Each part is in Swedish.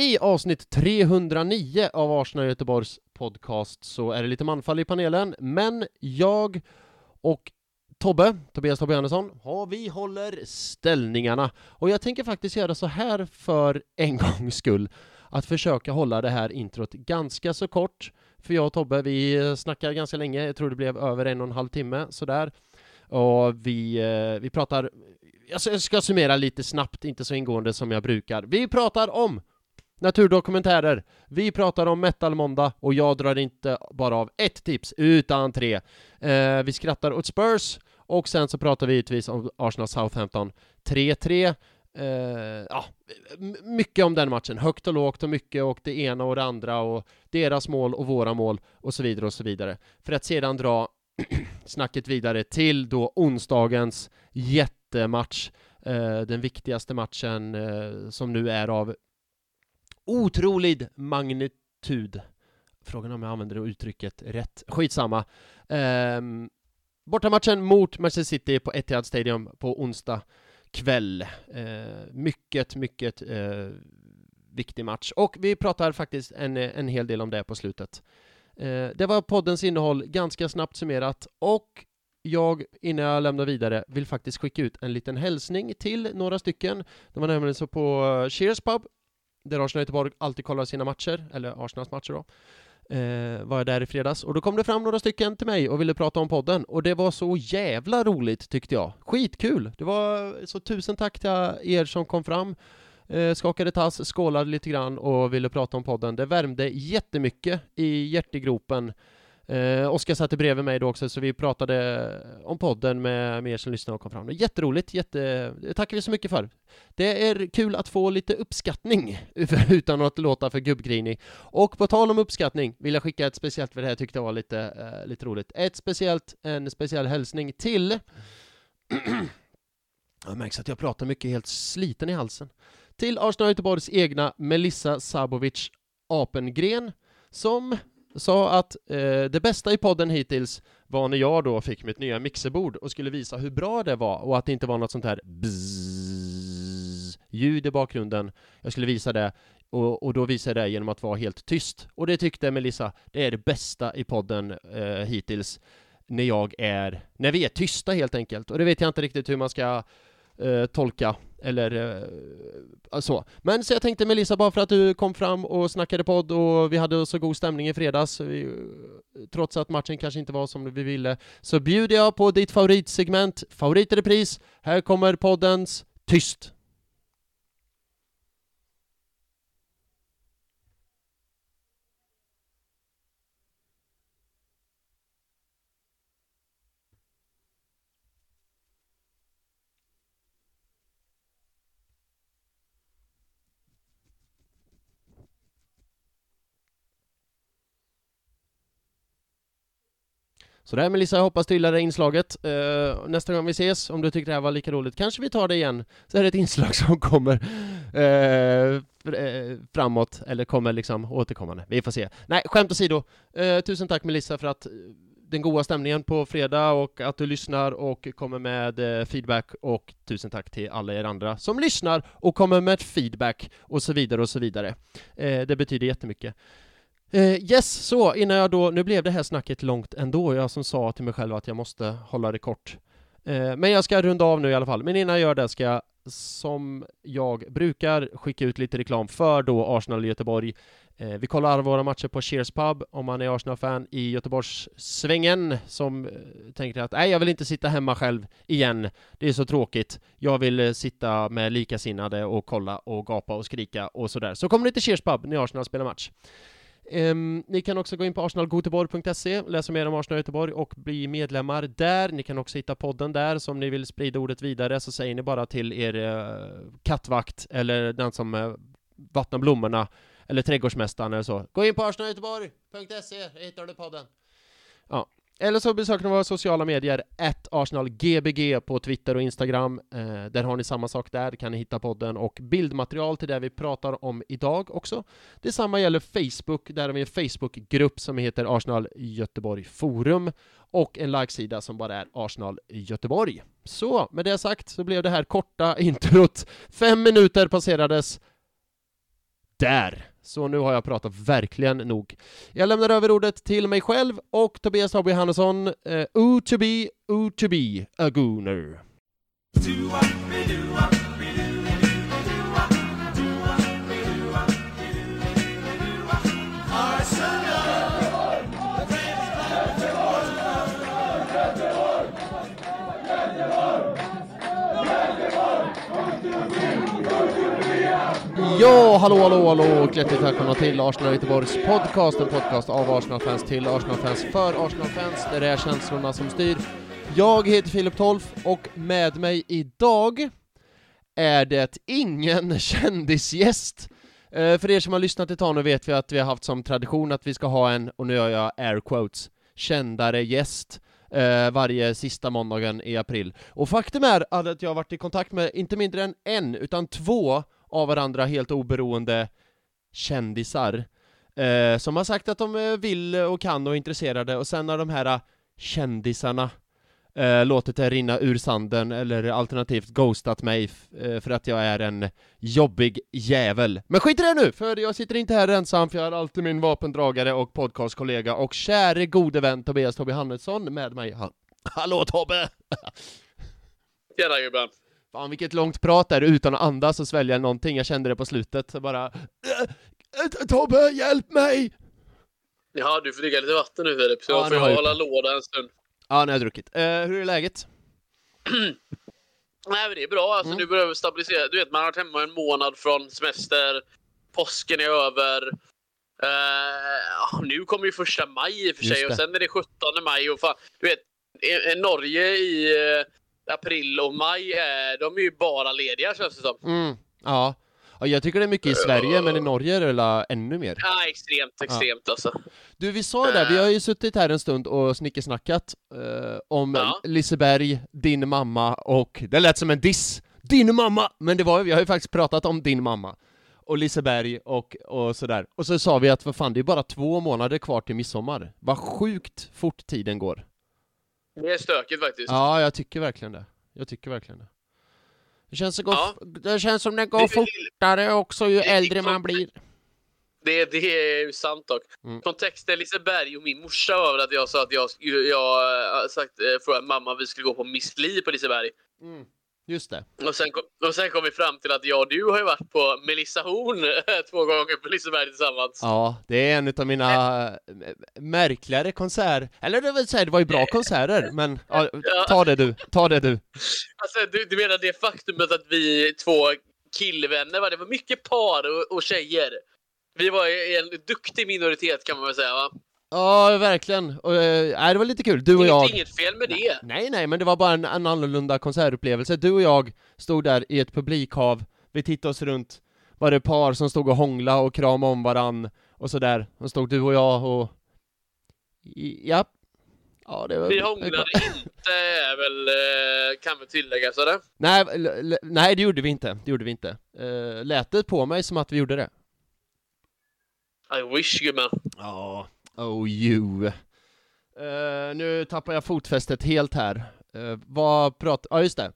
I avsnitt 309 av Arsenal Göteborgs podcast så är det lite manfall i panelen, men jag och Tobbe, Tobias Tobbe Andersson, ja, vi håller ställningarna. Och jag tänker faktiskt göra så här för en gångs skull, att försöka hålla det här introt ganska så kort. För jag och Tobbe, vi snackar ganska länge, jag tror det blev över en och en halv timme sådär. Och vi, eh, vi pratar, jag ska summera lite snabbt, inte så ingående som jag brukar. Vi pratar om naturdokumentärer. Vi pratar om Metal Måndag och jag drar inte bara av ett tips, utan tre. Eh, vi skrattar åt Spurs och sen så pratar vi givetvis om Arsenal Southampton 3-3. Eh, ja, mycket om den matchen, högt och lågt och mycket och det ena och det andra och deras mål och våra mål och så vidare och så vidare. För att sedan dra snacket vidare till då onsdagens jättematch, eh, den viktigaste matchen eh, som nu är av otrolig magnitud. Frågan om jag använder det uttrycket rätt. Skitsamma. Eh, bortamatchen mot Manchester City på Etihad Stadium på onsdag kväll. Eh, mycket, mycket eh, viktig match. Och vi pratar faktiskt en, en hel del om det på slutet. Eh, det var poddens innehåll, ganska snabbt summerat, och jag, innan jag lämnar vidare, vill faktiskt skicka ut en liten hälsning till några stycken. De var nämligen så på eh, Cheers Pub där Arsenal Göteborg alltid kollar sina matcher, eller Arsenals matcher då, eh, var jag där i fredags och då kom det fram några stycken till mig och ville prata om podden och det var så jävla roligt tyckte jag. Skitkul! Det var så tusen tack till er som kom fram, eh, skakade tass, skålade lite grann och ville prata om podden. Det värmde jättemycket i hjärtegropen Eh, Oskar satt bredvid mig då också, så vi pratade om podden med, med er som lyssnade och kom fram. Jätteroligt, jätte... Det tackar vi så mycket för. Det är kul att få lite uppskattning utan att låta för gubbgrinig. Och på tal om uppskattning vill jag skicka ett speciellt, för det här tyckte jag var lite, eh, lite roligt, ett speciellt, en speciell hälsning till Jag märks att jag pratar mycket helt sliten i halsen. Till Arsenal Göteborgs egna Melissa Sabovic Apengren som sa att eh, det bästa i podden hittills var när jag då fick mitt nya mixerbord och skulle visa hur bra det var och att det inte var något sånt här bzzz, ljud i bakgrunden. Jag skulle visa det och, och då visade jag det genom att vara helt tyst. Och det tyckte Melissa, det är det bästa i podden eh, hittills när jag är, när vi är tysta helt enkelt. Och det vet jag inte riktigt hur man ska eh, tolka eller eh, så. Men så jag tänkte Melissa, bara för att du kom fram och snackade podd och vi hade så god stämning i fredags, vi, trots att matchen kanske inte var som vi ville, så bjuder jag på ditt favoritsegment, favoritrepris. Här kommer poddens Tyst. Så där Melissa, jag hoppas du gillar det inslaget. Uh, nästa gång vi ses, om du tyckte det här var lika roligt, kanske vi tar det igen. Så är det ett inslag som kommer uh, framåt, eller kommer liksom återkommande. Vi får se. Nej, skämt åsido. Uh, tusen tack Melissa för att den goda stämningen på fredag och att du lyssnar och kommer med feedback och tusen tack till alla er andra som lyssnar och kommer med feedback och så vidare och så vidare. Det betyder jättemycket. Uh, yes, så innan jag då, nu blev det här snacket långt ändå, jag som sa till mig själv att jag måste hålla det kort. Uh, men jag ska runda av nu i alla fall, men innan jag gör det ska jag som jag brukar skicka ut lite reklam för då Arsenal i Göteborg. Uh, vi kollar alla våra matcher på Cheers Pub om man är Arsenal-fan i Göteborgssvängen som tänker att nej, jag vill inte sitta hemma själv igen. Det är så tråkigt. Jag vill sitta med likasinnade och kolla och gapa och skrika och sådär. Så kommer ni till Cheers Pub när Arsenal spelar match. Um, ni kan också gå in på arsenalgoteborg.se, läsa mer om Arsenal Göteborg och bli medlemmar där. Ni kan också hitta podden där, så om ni vill sprida ordet vidare så säger ni bara till er uh, kattvakt eller den som uh, vattnar blommorna eller trädgårdsmästaren eller så. Gå in på arsenalgöteborg.se, hittar du podden. Ja, eller så besöker ni våra sociala medier, arsenalgbg på Twitter och Instagram. Eh, där har ni samma sak där, kan ni hitta podden och bildmaterial till det vi pratar om idag också. Detsamma gäller Facebook, där har vi en Facebookgrupp som heter Arsenal Göteborg Forum och en likesida som bara är Arsenal Göteborg. Så, med det sagt så blev det här korta introt. Fem minuter passerades. Där! Så nu har jag pratat verkligen nog. Jag lämnar över ordet till mig själv och Tobias Hobby Johannesson. uh, eh, to be, O to be, a gooner. Ja, hallå, hallå, hallå och hjärtligt välkomna till Arsenal Göteborgs podcast, en podcast av Arsenal-fans till Arsenal-fans för Arsenal-fans, där det är känslorna som styr. Jag heter Filip Tolf och med mig idag är det ingen kändisgäst. Eh, för er som har lyssnat ett tag nu vet vi att vi har haft som tradition att vi ska ha en, och nu gör jag air quotes, kändare gäst eh, varje sista måndagen i april. Och faktum är att jag har varit i kontakt med inte mindre än en, utan två av varandra helt oberoende kändisar eh, som har sagt att de eh, vill och kan och är intresserade och sen har de här eh, kändisarna eh, låtit det rinna ur sanden eller alternativt ghostat mig eh, för att jag är en jobbig jävel. Men skit i det nu, för jag sitter inte här ensam för jag har alltid min vapendragare och podcastkollega och käre gode vän Tobias Tobbe Hannesson med mig. Ha Hallå Tobbe! Tjena gubben! Fan vilket långt prat där utan att andas och svälja någonting, jag kände det på slutet, så bara äh, Tobbe, hjälp mig! Ja, du får dricka lite vatten nu Filip, så ja, får jag hålla låda en stund. Ja, nu har jag druckit. Uh, hur är läget? Nej men det är bra, alltså mm. nu börjar vi stabilisera. Du vet, man har varit hemma en månad från semester, påsken är över. Uh, nu kommer ju första maj i och för sig och sen är det 17 maj och fan, du vet, Norge i april och maj, är, de är ju bara lediga känns det som. Mm, ja. ja, jag tycker det är mycket i Sverige, men i Norge är det ännu mer. Ja, extremt, extremt ja. alltså. Du, vi sa det där, vi har ju suttit här en stund och snickesnackat uh, om ja. Liseberg, din mamma och, det lät som en diss, din mamma! Men det var vi har ju faktiskt pratat om din mamma och Liseberg och, och sådär. Och så sa vi att för fan, det är bara två månader kvar till midsommar. Vad sjukt fort tiden går. Det är stökigt faktiskt. Ja, jag tycker verkligen det. Jag tycker verkligen det. Det känns, går, ja. det, känns som det går fortare också ju äldre man blir. Det, det är ju sant dock. Mm. Kontexten Liseberg och min morsa var väl att jag sa att jag, jag, jag sagt, eh, frågat mamma om vi skulle gå på Miss Li på Liseberg. Mm. Just det. Och sen, och sen kom vi fram till att jag och du har ju varit på Melissa Horn två gånger på Liseberg tillsammans. Ja, det är en av mina äh, märkligare konserter. Eller det vill säga, det var ju bra konserter, men ja, ta det du, ta det du. Alltså, du, du menar det faktumet att vi två killvänner, va? det var mycket par och, och tjejer. Vi var en duktig minoritet kan man väl säga va? Ja, verkligen. Och, äh, det var lite kul, du och jag... Inget fel med det! Nej, nej, men det var bara en, en annorlunda konsertupplevelse. Du och jag stod där i ett publikhav, vi tittade oss runt, var det par som stod och hångla och kramade om varann och sådär. Och stod du och jag och... Ja. Ja, det var... Vi hånglade inte, är väl, eh, kan väl tilläggas, eller? Nej, nej, det gjorde vi inte. Det gjorde vi inte. Uh, lät det på mig som att vi gjorde det? I wish, gumman. Ja. Oh you. Uh, nu tappar jag fotfästet helt här. Uh, vad pratar... Ja, ah, just det.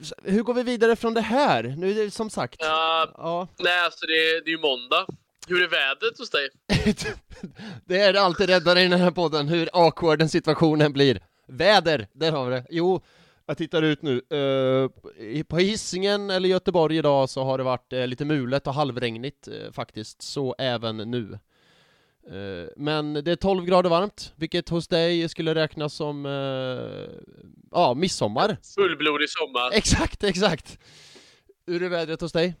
Uh, hur går vi vidare från det här? Nu är det som sagt... Ja, ja. nej alltså det, det är ju måndag. Hur är vädret hos dig? det är alltid räddare i den här podden, hur awkward den situationen blir. Väder, där har vi det. Jo, jag tittar ut nu. Uh, på Hisingen eller Göteborg idag så har det varit uh, lite mulet och halvregnigt uh, faktiskt, så även nu. Eh, men det är 12 grader varmt, vilket hos dig skulle räknas som, uh, ja, midsommar. Fullblodig sommar. Exakt, exakt. Hur är vädret hos dig?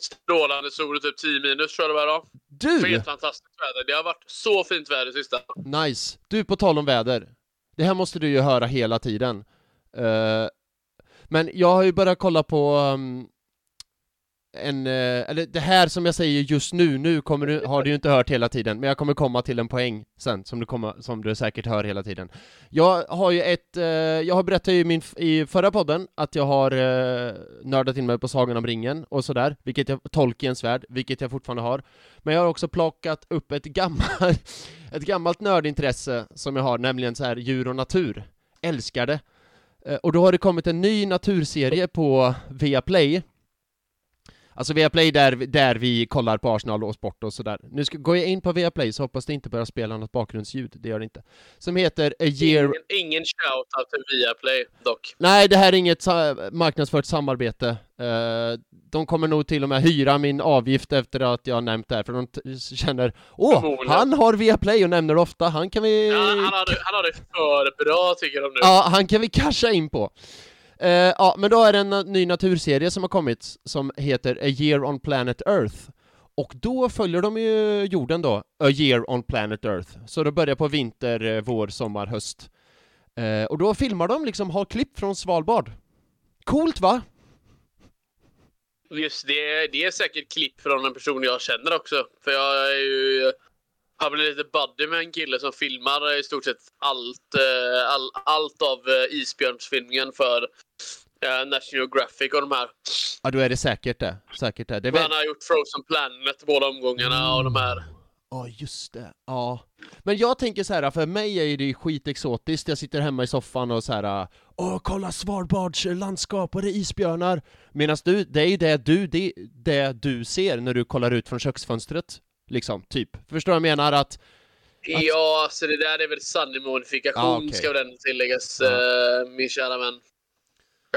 Strålande sol och typ 10 minus tror jag det var idag. Du! Helt fantastiskt väder. Det har varit så fint väder sista. Nice. Du, på tal om väder. Det här måste du ju höra hela tiden. Uh, men jag har ju börjat kolla på um, en, eh, eller det här som jag säger just nu, nu kommer du, har du ju inte hört hela tiden, men jag kommer komma till en poäng sen, som du, kommer, som du säkert hör hela tiden. Jag har ju ett, eh, jag har berättat i min, i förra podden att jag har eh, nördat in mig på Sagan om ringen och sådär, vilket jag, Tolkiens värld, vilket jag fortfarande har. Men jag har också plockat upp ett gammalt, ett gammalt nördintresse som jag har, nämligen så här djur och natur. Älskar det. och då har det kommit en ny naturserie på Viaplay Alltså Viaplay där, där vi kollar på Arsenal och sport och sådär. Nu ska, går jag in på Viaplay så hoppas det inte börjar spela något bakgrundsljud, det gör det inte. Som heter A Year... Ingen, ingen shoutout till Viaplay dock. Nej, det här är inget sa marknadsfört samarbete. Uh, de kommer nog till och med hyra min avgift efter att jag nämnt det här, för de känner Åh, han har Viaplay och nämner ofta, han kan vi... Ja, han, har han har det för bra tycker de nu. Ja, han kan vi casha in på. Eh, ja, men då är det en ny naturserie som har kommit som heter A Year on Planet Earth. Och då följer de ju jorden då, A Year on Planet Earth. Så det börjar på vinter, eh, vår, sommar, höst. Eh, och då filmar de liksom, har klipp från Svalbard. Coolt va? Just det, det är säkert klipp från en person jag känner också. För jag är ju har blivit lite buddy med en kille som filmar i stort sett allt, all, allt av isbjörnsfilmningen för uh, National Geographic och de här. Ja, då är det säkert det. Säkert det. det väl... Han har gjort Frozen Planet båda omgångarna och de här. Ja, oh, just det. Ja. Men jag tänker så här, för mig är det skitexotiskt. Jag sitter hemma i soffan och så här. Åh, kolla Svalbards landskap och det är isbjörnar. Medan du, det är ju det du, det, det du ser när du kollar ut från köksfönstret. Liksom, typ. Förstår du vad jag menar? Att, att... Ja, alltså det där är väl sanning modifikation, ah, okay. ska den tilläggas, ja. uh, min kära vän.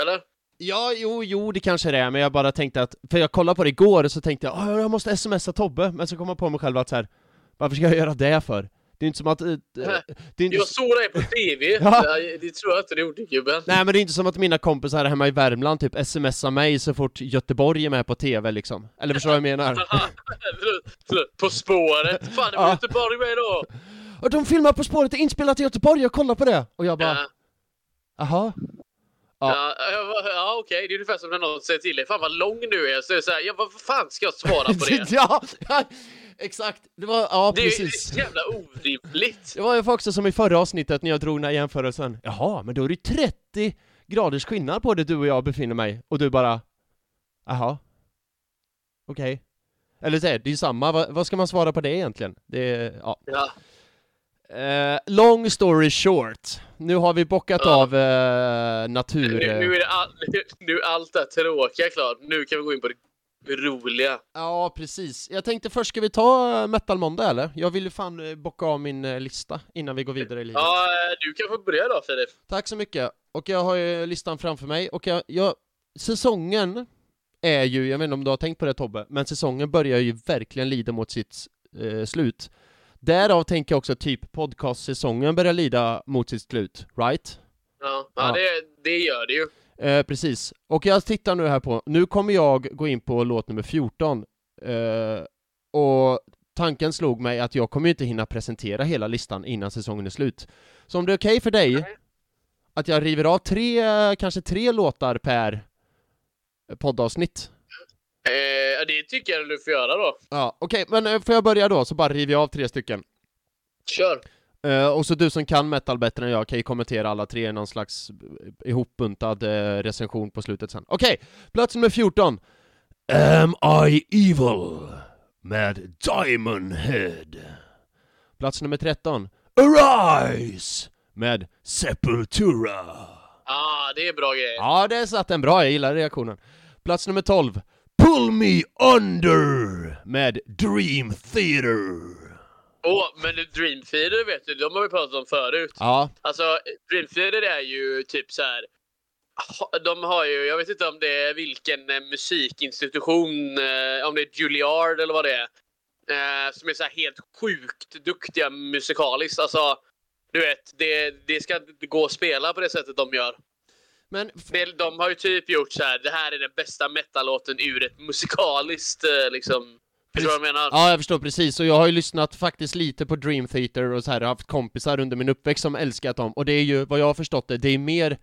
Eller? Ja, jo, jo, det kanske det är, men jag bara tänkte att, för jag kollade på det igår och så tänkte jag, oh, jag måste smsa Tobbe, men så kom jag på mig själv att så här, varför ska jag göra det för? Det är inte som att... Äh, det är inte... Jag såg dig på TV! ja. Det tror jag inte du gjorde gubben. Nej men det är inte som att mina kompisar hemma i Värmland typ smsar mig så fort Göteborg är med på TV liksom. Eller förstår du vad jag menar? på spåret! Fan, det var ja. Göteborg med då! Och de filmar På spåret, det är inspelat i Göteborg, jag kollar på det! Och jag bara... Jaha? Ja, ja, ja okej, okay. det är ungefär som när någon säger till dig Fan vad lång du är, så är det så här, ja vad fan ska jag svara på det? ja, exakt, det var, ja det precis Det är ju jävla orimligt Det var ju också som i förra avsnittet när jag drog den här jämförelsen Jaha, men då är det 30 graders skillnad på det du och jag befinner mig, och du bara Jaha Okej okay. Eller så är det är ju samma, vad, vad, ska man svara på det egentligen? Det, ja, ja. Uh, long story short, nu har vi bockat uh. av uh, natur... Nu, nu, är all, nu, allt det tråkiga klart, nu kan vi gå in på det roliga. Ja, precis. Jag tänkte först, ska vi ta Metal Måndag eller? Jag vill ju fan bocka av min lista innan vi går vidare i livet. Ja, du kan få börja då Filip. Tack så mycket. Och jag har ju listan framför mig, och jag, jag säsongen är ju, jag vet inte om du har tänkt på det Tobbe, men säsongen börjar ju verkligen lida mot sitt eh, slut. Därav tänker jag också typ podcastsäsongen börjar lida mot sitt slut, right? Ja, ja, ja. Det, det gör det ju. Eh, precis. Och jag tittar nu här på, nu kommer jag gå in på låt nummer 14. Eh, och tanken slog mig att jag kommer inte hinna presentera hela listan innan säsongen är slut. Så om det är okej okay för dig Nej. att jag river av tre, kanske tre låtar per poddavsnitt? Eh, det tycker jag du får göra då. Ja, okej, okay, men eh, får jag börja då, så bara river jag av tre stycken. Kör! Eh, och så du som kan metal bättre än jag kan ju kommentera alla tre i någon slags eh, ihopbuntad eh, recension på slutet sen. Okej, okay, plats nummer 14. Am I evil? Med Diamond Head. Plats nummer 13. Arise! Med Sepultura. Ah, det är bra grejer. Ja, det satt en bra, jag gillar reaktionen. Plats nummer 12. Pull Me Under med Dream Theater. Åh, oh, men Dream Theater vet du, de har vi pratat om förut. Ja. Alltså, Dream Theater är ju typ så här. De har ju, jag vet inte om det är vilken eh, musikinstitution, eh, om det är Juilliard eller vad det är. Eh, som är så helt sjukt duktiga musikaliskt. Alltså, du vet, det, det ska gå att spela på det sättet de gör. Men... De har ju typ gjort så här. det här är den bästa metallåten ur ett musikaliskt eh, liksom Förstår du vad jag menar? Ja, jag förstår precis, och jag har ju lyssnat faktiskt lite på Dream Theater och så här, jag har haft kompisar under min uppväxt som älskat dem, och det är ju, vad jag har förstått det, det är mer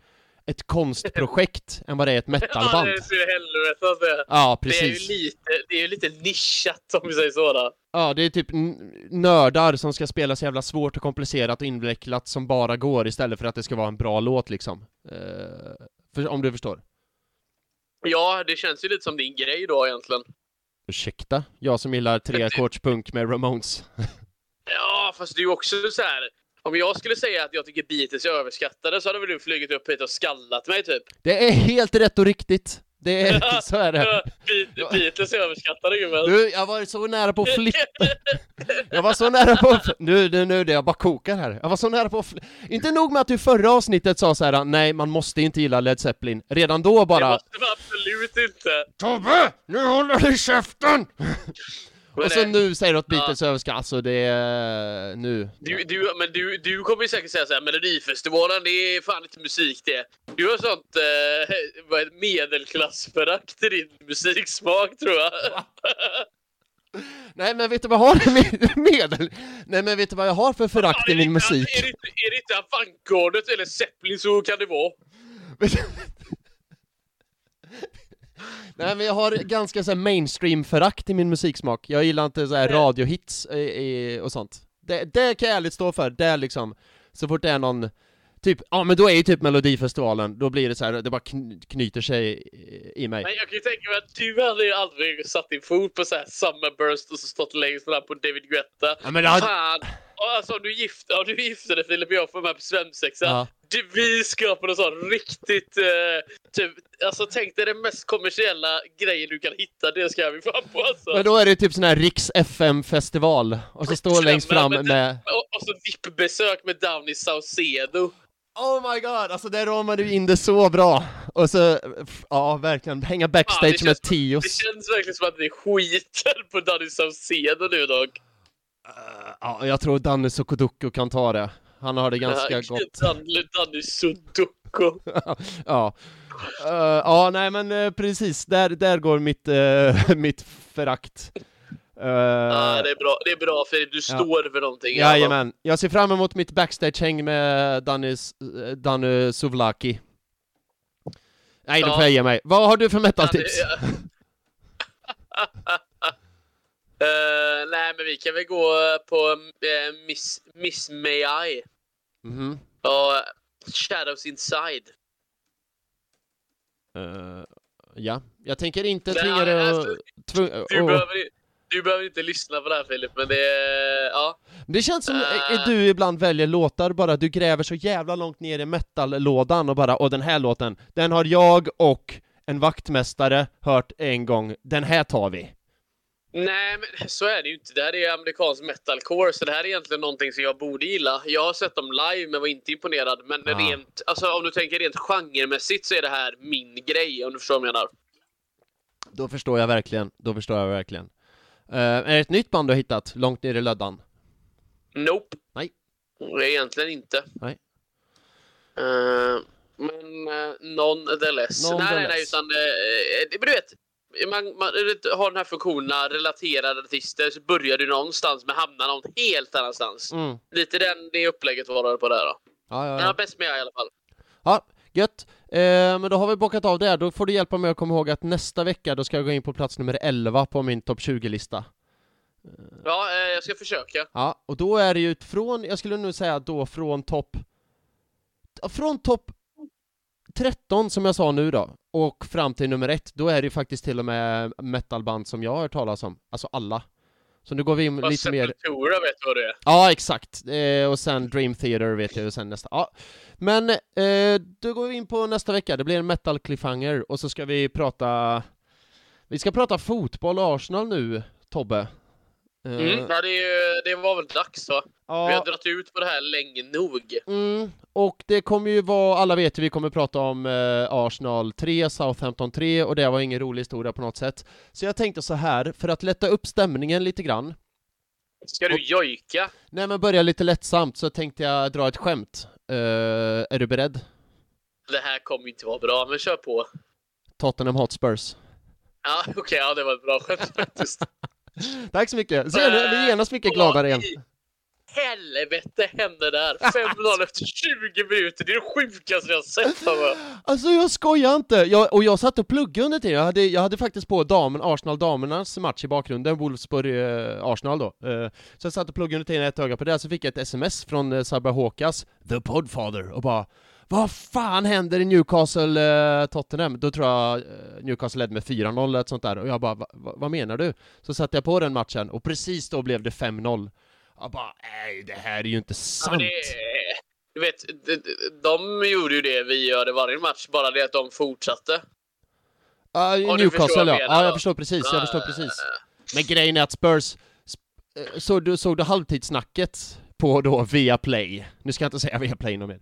ett konstprojekt än vad det är ett metalband. Ja, det är helvete alltså. Ja, precis. Det är ju lite, det är ju lite nischat om vi säger så då. Ja, det är typ nördar som ska spela så jävla svårt och komplicerat och invecklat som bara går istället för att det ska vara en bra låt liksom. Uh, för, om du förstår. Ja, det känns ju lite som din grej då egentligen. Ursäkta? Jag som gillar treackordspunk med Ramones. ja, fast det är ju också så här. Om jag skulle säga att jag tycker Beatles är överskattade så hade väl du flugit upp hit och skallat mig typ? Det är helt rätt och riktigt. Det är, så är det. Be- Beatles är överskattade gubben. Du, jag var så nära på att flippa. Jag var så nära på att... Nu, nu, nu, det jag bara kokar här. Jag var så nära på att fli- Inte nog med att du förra avsnittet sa så här: nej, man måste inte gilla Led Zeppelin. Redan då Det bara... måste man absolut inte. Tobbe! Nu håller du käften! Och så eh, nu säger du att Beatles är överskattat, alltså det är... Nu. Du, du, men du, du kommer ju säkert säga såhär, Melodifestivalen det är fan inte musik det. Du har sånt eh, medelklassförakt i din musiksmak tror jag. Nej men vet du vad jag har min medel? Nej men vet du vad jag har för förakt i min inte- musik? Är det, är det inte avantgardet eller Zeppelin så kan det vara. Nej men jag har ganska så här mainstream-förakt i min musiksmak. Jag gillar inte så här radiohits i, och sånt. Det, det kan jag ärligt stå för, det är liksom, så fort det är någon, typ, ja men då är ju typ Melodifestivalen, då blir det så här, det bara kn- knyter sig i, i mig. Men jag kan ju tänka mig att du hade ju aldrig satt din fot på så här Summerburst och så stått längst fram på David Guetta. Ja, men det hade- Fan! Alltså om du gifte, om du gifte dig Filip och jag får med på svensexa. Ja. Du, vi ska på något sånt riktigt, eh, typ, alltså tänk dig den mest kommersiella grejen du kan hitta, det ska vi fram på alltså. Men då är det typ sån här Riks FM-festival, och så står längst fram Men- med Och, och så VIP-besök med Downey Saucedo. Oh my god, alltså där ramar du in det så bra! Och så, ja verkligen, hänga backstage känns med Tios. Det känns verkligen som att ni skiter på Downey Saucedo nu dock. Ja, jag tror Danne Sokoduku kan ta det. Han har det ganska Ja, gott. Danny, Danny Sudoku. ja. Eh, ja, nej men eh, precis, där, där går mitt, eh, mitt förakt. Uh, Ja, det är bra, det är bra för du står för någonting. Jajamän, jag ser fram emot mitt backstage-häng med Danny, Danny Suvlaki. Nej, Ja. får jag ge mig. Vad har du för Ja, metal-tips? Eh, nej, men vi kan väl gå på eh, Miss, Miss May I Mhm. och Shadows Inside. Eh, ja, jag tänker inte Nej, tvinga dig att... alltså, Du, oh. behöver, du behöver inte lyssna på det här Filip, men det. Ja. Det känns som att du ibland väljer låtar bara, du gräver så jävla långt ner i metal-lådan och bara, och den här låten, den har jag och en vaktmästare hört en gång, den här tar vi. Nej, men så är det ju inte. Det här är amerikansk metalcore, så det här är egentligen någonting som jag borde gilla. Jag har sett dem live, men var inte imponerad. Men Ah. rent, alltså, om du tänker rent genremässigt så är det här min grej, om du förstår vad jag menar. Då förstår jag verkligen, då förstår jag verkligen. Eh, är det ett nytt band du har hittat, långt ner i löddan? Nope. Nej. Egentligen inte. Nej. Eh, men uh, nonetheless. Nej, nej, nej, Nonetheless. utan... Uh, men du vet, man, man har den här funktionen relaterade artister så börjar du någonstans men hamnar någon helt annanstans. Mm. Lite den, det upplägget var det på det här då. Ja, ja, Den har ja. bäst med i alla fall. ja, gött. Eh, men då har vi bockat av det, då får du hjälpa mig att komma ihåg att nästa vecka, då ska jag gå in på plats nummer 11 på min topp 20-lista. Ja, eh, jag ska försöka. Ja, och då är det ju från, jag skulle nog säga då från topp... Från topp 13 som jag sa nu då, och fram till nummer ett, då är det ju faktiskt till och med metalband som jag har hört talas om, alltså alla. Så nu går vi in Och lite mer... Sepultura vet du vad det är. Ja, exakt. Eh, och sen Dream Theater vet jag, och sen nästa. Ja. Men eh, då går vi in på nästa vecka, det blir en metal cliffhanger, och så ska vi prata... Vi ska prata fotboll och Arsenal nu, Tobbe. Eh, Mm. Ja, det, ju- det var väl dags va? ja. Vi har dragit ut på det här länge nog. Mm, och det kommer ju vara, alla vet ju, vi kommer prata om eh, Arsenal 3, Southampton 3 och det var ingen rolig historia på något sätt. Så jag tänkte så här, för att lätta upp stämningen lite grann, Ska du jojka? nej men börja lite lättsamt, så tänkte jag dra ett skämt. Eh, är du beredd? Det här kommer inte vara bra, men kör på. Tottenham Hotspurs. Ja, okej, ja, det var ett bra skämt faktiskt. Tack så mycket! Är det- vi är genast mycket gladare igen. Helvete hände där? 5-0 efter 20 minuter, det är det sjukaste jag sett. Alltså. Alltså jag skojar inte! Jag, och jag satt och pluggade under tiden, jag hade, jag hade faktiskt på damen, Arsenal-damernas match i bakgrunden, Wolfsburg-Arsenal då. Eh, så jag satt och pluggade under tiden ett öga på det, så fick jag ett sms från eh, Sabra Håkas, The Podfather, och bara Vad fan händer i Newcastle-Tottenham? Då tror jag eh, Newcastle ledde med 4-0 eller ett sånt där, och jag bara va, va, Vad menar du? Så satte jag på den matchen, och precis då blev det 5-0. Jag bara, nej det här är ju inte Ja, sant! men det, du vet, de, de gjorde ju det vi gör i varje match, bara det att de fortsatte. Uh, Newcastle ja. Ja, jag förstår precis, jag förstår precis. Men grejen är att Spurs, eh, så du, såg du halvtidssnacket på då via Play? Nu ska jag inte säga via Play något mer.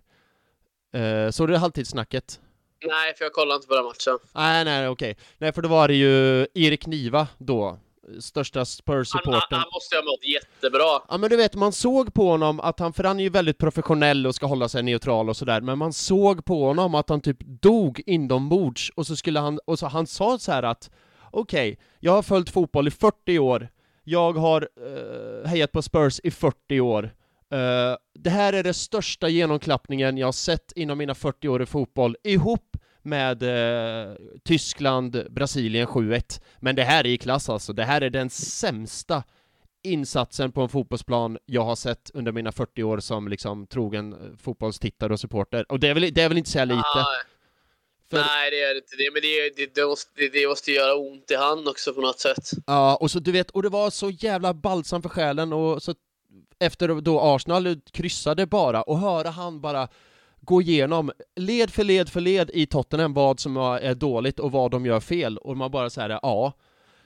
Uh, såg du halvtidssnacket? Nej, för jag kollade inte på den matchen. Nej, nej, okej. Nej, för då var det ju Erik Niva då, största Spurs-supporten. Han, han, måste ha mått jättebra. Ja men du vet, man såg på honom att han, för han är ju väldigt professionell och ska hålla sig neutral och sådär, men man såg på honom att han typ dog inombords och så skulle han, och så han sa så här att okej, okay, jag har följt fotboll i 40 år, jag har uh, hejat på Spurs i 40 år, uh, det här är den största genomklappningen jag har sett inom mina 40 år i fotboll, ihop med eh, Tyskland, Brasilien 7-1. Men det här är i klass alltså, det här är den sämsta insatsen på en fotbollsplan jag har sett under mina 40 år som liksom trogen eh, fotbollstittare och supporter. Och det är väl, det är väl inte säga lite? Ah, för... Nej, det är inte det, men det, det, det, måste, det måste göra ont i hand också på något sätt. Ja, och så du vet, och det var så jävla balsam för själen och så efter då Arsenal kryssade bara och höra han bara gå igenom led för led för led i Tottenham vad som är dåligt och vad de gör fel och man bara säger ja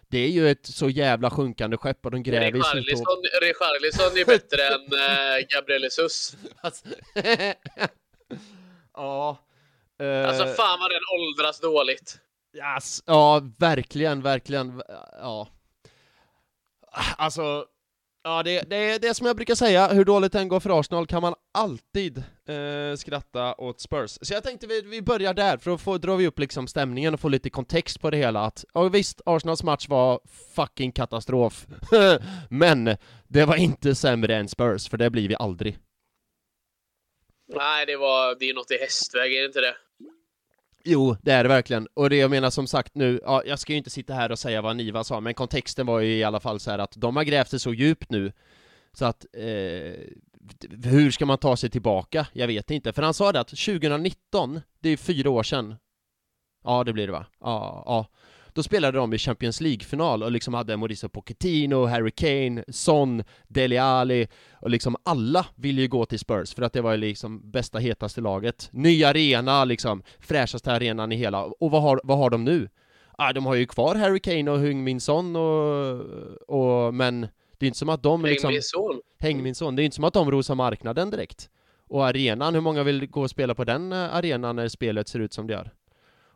det är ju ett så jävla sjunkande skepp och de gräver i Richarlison, Richarlison är bättre än äh, Gabriel Jesus. Alltså, ja. Uh, alltså fan vad den åldras dåligt. Yes, ja, verkligen, verkligen. Ja. Alltså, Ja, det, det är det som jag brukar säga, hur dåligt det än går för Arsenal kan man alltid eh, skratta åt Spurs. Så jag tänkte vi, vi börjar där, för då får, drar vi upp liksom stämningen och får lite kontext på det hela att, ja visst, Arsenals match var fucking katastrof, men det var inte sämre än Spurs, för det blir vi aldrig. Nej, det var, det är något i hästväg, är det inte det? Jo, det är det verkligen. Och det jag menar som sagt nu, ja, jag ska ju inte sitta här och säga vad Niva sa, men kontexten var ju i alla fall så att de har grävt sig så djupt nu, så att eh, hur ska man ta sig tillbaka? Jag vet inte, för han sa det att 2019, det är fyra år sedan, ja det blir det va? Ja, ja. Då spelade de i Champions League-final och liksom hade Mauricio Pochettino, Harry Kane, Son, Dele Alli och liksom alla ville ju gå till Spurs för att det var liksom bästa hetaste laget. Ny arena liksom, fräschaste arenan i hela, och vad har, vad har de nu? Ah, de har ju kvar Harry Kane och Hung Min Son och, och men det är inte som att de liksom... Häng min son! Häng min son, det är inte som att de rosar marknaden direkt. Och arenan, hur många vill gå och spela på den eh, arenan när spelet ser ut som det gör?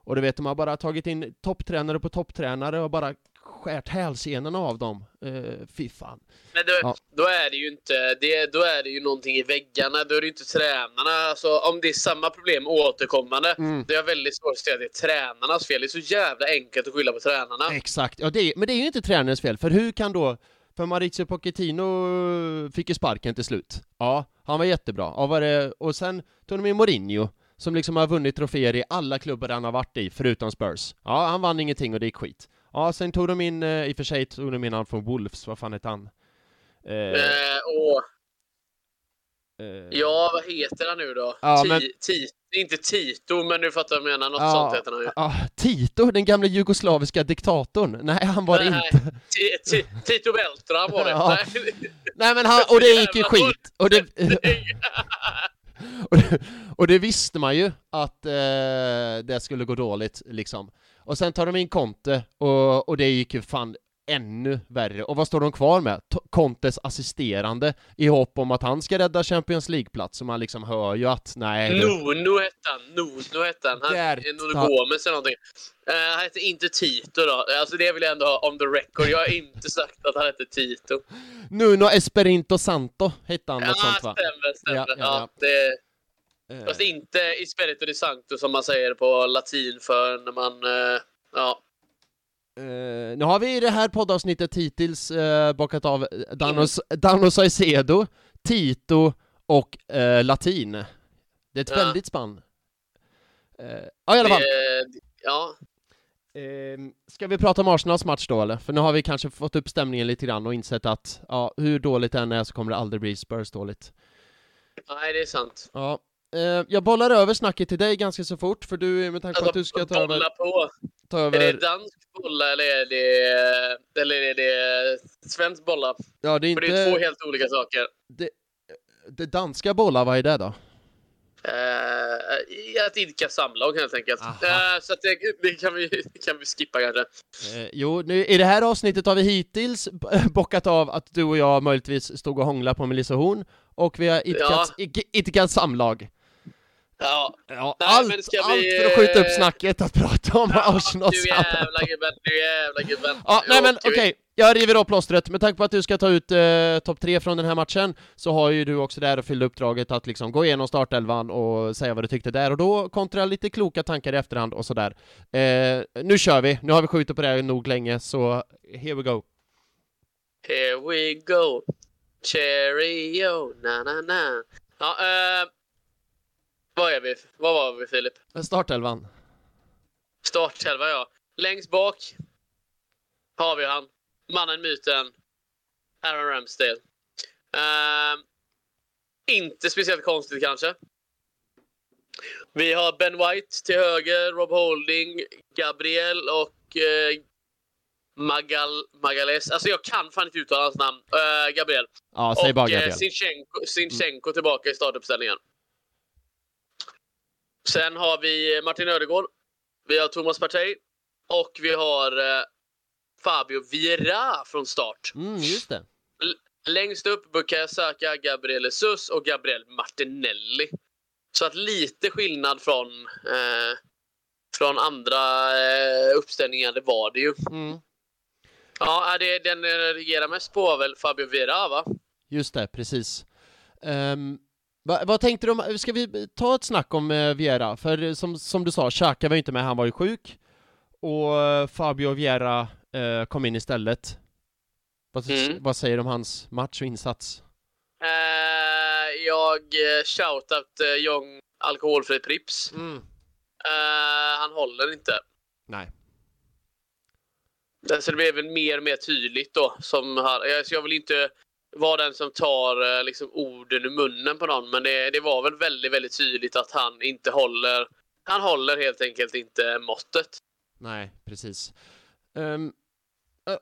Och du vet, de har bara tagit in topptränare på topptränare och bara skärt hälsenorna av dem. Uh, fy fan. Men då, ja. då är det ju inte, det, då är det ju någonting i väggarna, då är det ju inte tränarna. Alltså om det är samma problem återkommande, mm. då är jag väldigt svårt att säga att det är tränarnas fel. Det är så jävla enkelt att skylla på tränarna. Exakt, ja, det men det är ju inte tränarens fel, för hur kan då för Maurizio Pochettino fick ju sparken till slut. Ja, han var jättebra. Ja, var det, och sen tog de in Mourinho som liksom har vunnit troféer i alla klubbar han har varit i, förutom Spurs. Ja, han vann ingenting och det gick skit. Ja, sen tog de in, eh, i och för sig tog de in han från Wolves, vad fan hette han? Eh, eh, och... eh, ja, vad heter han nu då? Ja, Ti, men... Ti, inte Tito, men du fattar vad jag menar, något ja, sånt heter han ju. Ja, Tito, den gamla jugoslaviska diktatorn? Nej, han var det Nej, inte. Tito Beltran var det. Ja. Nej. Nej, men han, och det gick ju skit. Och det och, det, och det visste man ju att eh, det skulle gå dåligt liksom. Och sen tar de in Conte och, och det gick ju fan ännu värre. Och vad står de kvar med? T Contes assisterande i hopp om att han ska rädda Champions League-plats, så man liksom hör ju att nej... Nuno hette han, Nuno hette han, han Nuno Gomes eller någonting. Uh, han hette inte Tito då, alltså det vill jag ändå ha on the record, jag har inte sagt att han hette Tito. Nuno Esperinto Santo hette han, ja, något sånt va? stämmer, stämmer. Ja, ja, ja. ja det... Uh. Fast inte i Spirito di Sancto som man säger på latin för när man, uh, ja. Uh, nu har vi i det här poddavsnittet hittills uh, bockat av Danos, Dano Saicedo, Tito och uh, Latin. Det är ett ja. väldigt spann. ja, i alla fall. ja. Ehm, ska vi prata om Arsenals match då eller? För nu har vi kanske fått upp stämningen lite grann och insett att ja, hur dåligt det än är så kommer det aldrig bli Spurs dåligt. Nej, det är sant. Ja, Uh, jag bollar över snacket till dig ganska så fort, för du, med tanke på att du ska ta över... på. Ta över... Är det dansk bolla eller är det, eller är det svensk bolla? Ja, det är inte... För det är två helt olika saker. Det, det danska bolla, vad är det då? Uh, att idka samlag helt enkelt. Uh, så det, det, kan vi, kan vi skippa kanske. Uh, jo, nu, i det här avsnittet har vi hittills bockat av att du och jag möjligtvis stod och hånglade på Melissa Horn och vi har idkat, ja. idkat samlag. Ja, ja Nej, allt, vi... allt för att skjuta upp snacket att prata om ja, Arsenal. Du jävla gubben, du jävla gubben. Ja, nej men okej, okay. jag river av plåstret. Med tanke på att du ska ta ut eh, topp tre från den här matchen så har ju du också där och fyllde uppdraget att liksom gå igenom startelvan och säga vad du tyckte där och då kontra lite kloka tankar i efterhand och sådär. Eh, nu kör vi, nu har vi skjutit på det här nog länge så here we go. Here we go, cheerio, na na na. Ja, eh vad är vi? Vad var vi Filip? Startelvan. Startelva ja. Längst bak har vi han. Mannen, myten. Aaron Ramsdale. Uh, inte speciellt konstigt kanske. Vi har Ben White till höger, Rob Holding, Gabriel och uh, Magal Magales. Alltså jag kan fan inte uttala hans namn. Uh, Gabriel. Ja, säg bara Gabriel. Och Sinchenko, Sinchenko tillbaka i startuppställningen. Sen har vi Martin Ödegård. Vi har Thomas Partey. Och vi har eh, Fabio Vieira från start. Mm, just det. L längst upp Bukayo Saka, Gabriel Jesus och Gabriel Martinelli. Så att lite skillnad från, eh, från andra eh, uppställningar, det var det ju. Mm. Ja, det, den reagerar mest på var väl Fabio Vieira, va? Just det, precis. Um, Va, vad tänkte du om, ska vi ta ett snack om eh, Viera? För som, som du sa, Xhaka var ju inte med, han var ju sjuk. Och eh, Fabio Viera eh, kom in istället. Vad, mm. vad säger du om hans match och insats? Uh, jag shoutout uh, Young alkoholfri Prips. Mm. Uh, han håller inte. Nej. Så det blev väl mer och mer tydligt då. Som här, jag, jag vill inte vara den som tar eh, liksom, orden ur munnen på någon. Men det, det var väl väldigt, väldigt tydligt att han inte håller. Han håller helt enkelt inte måttet. Nej, precis. Um,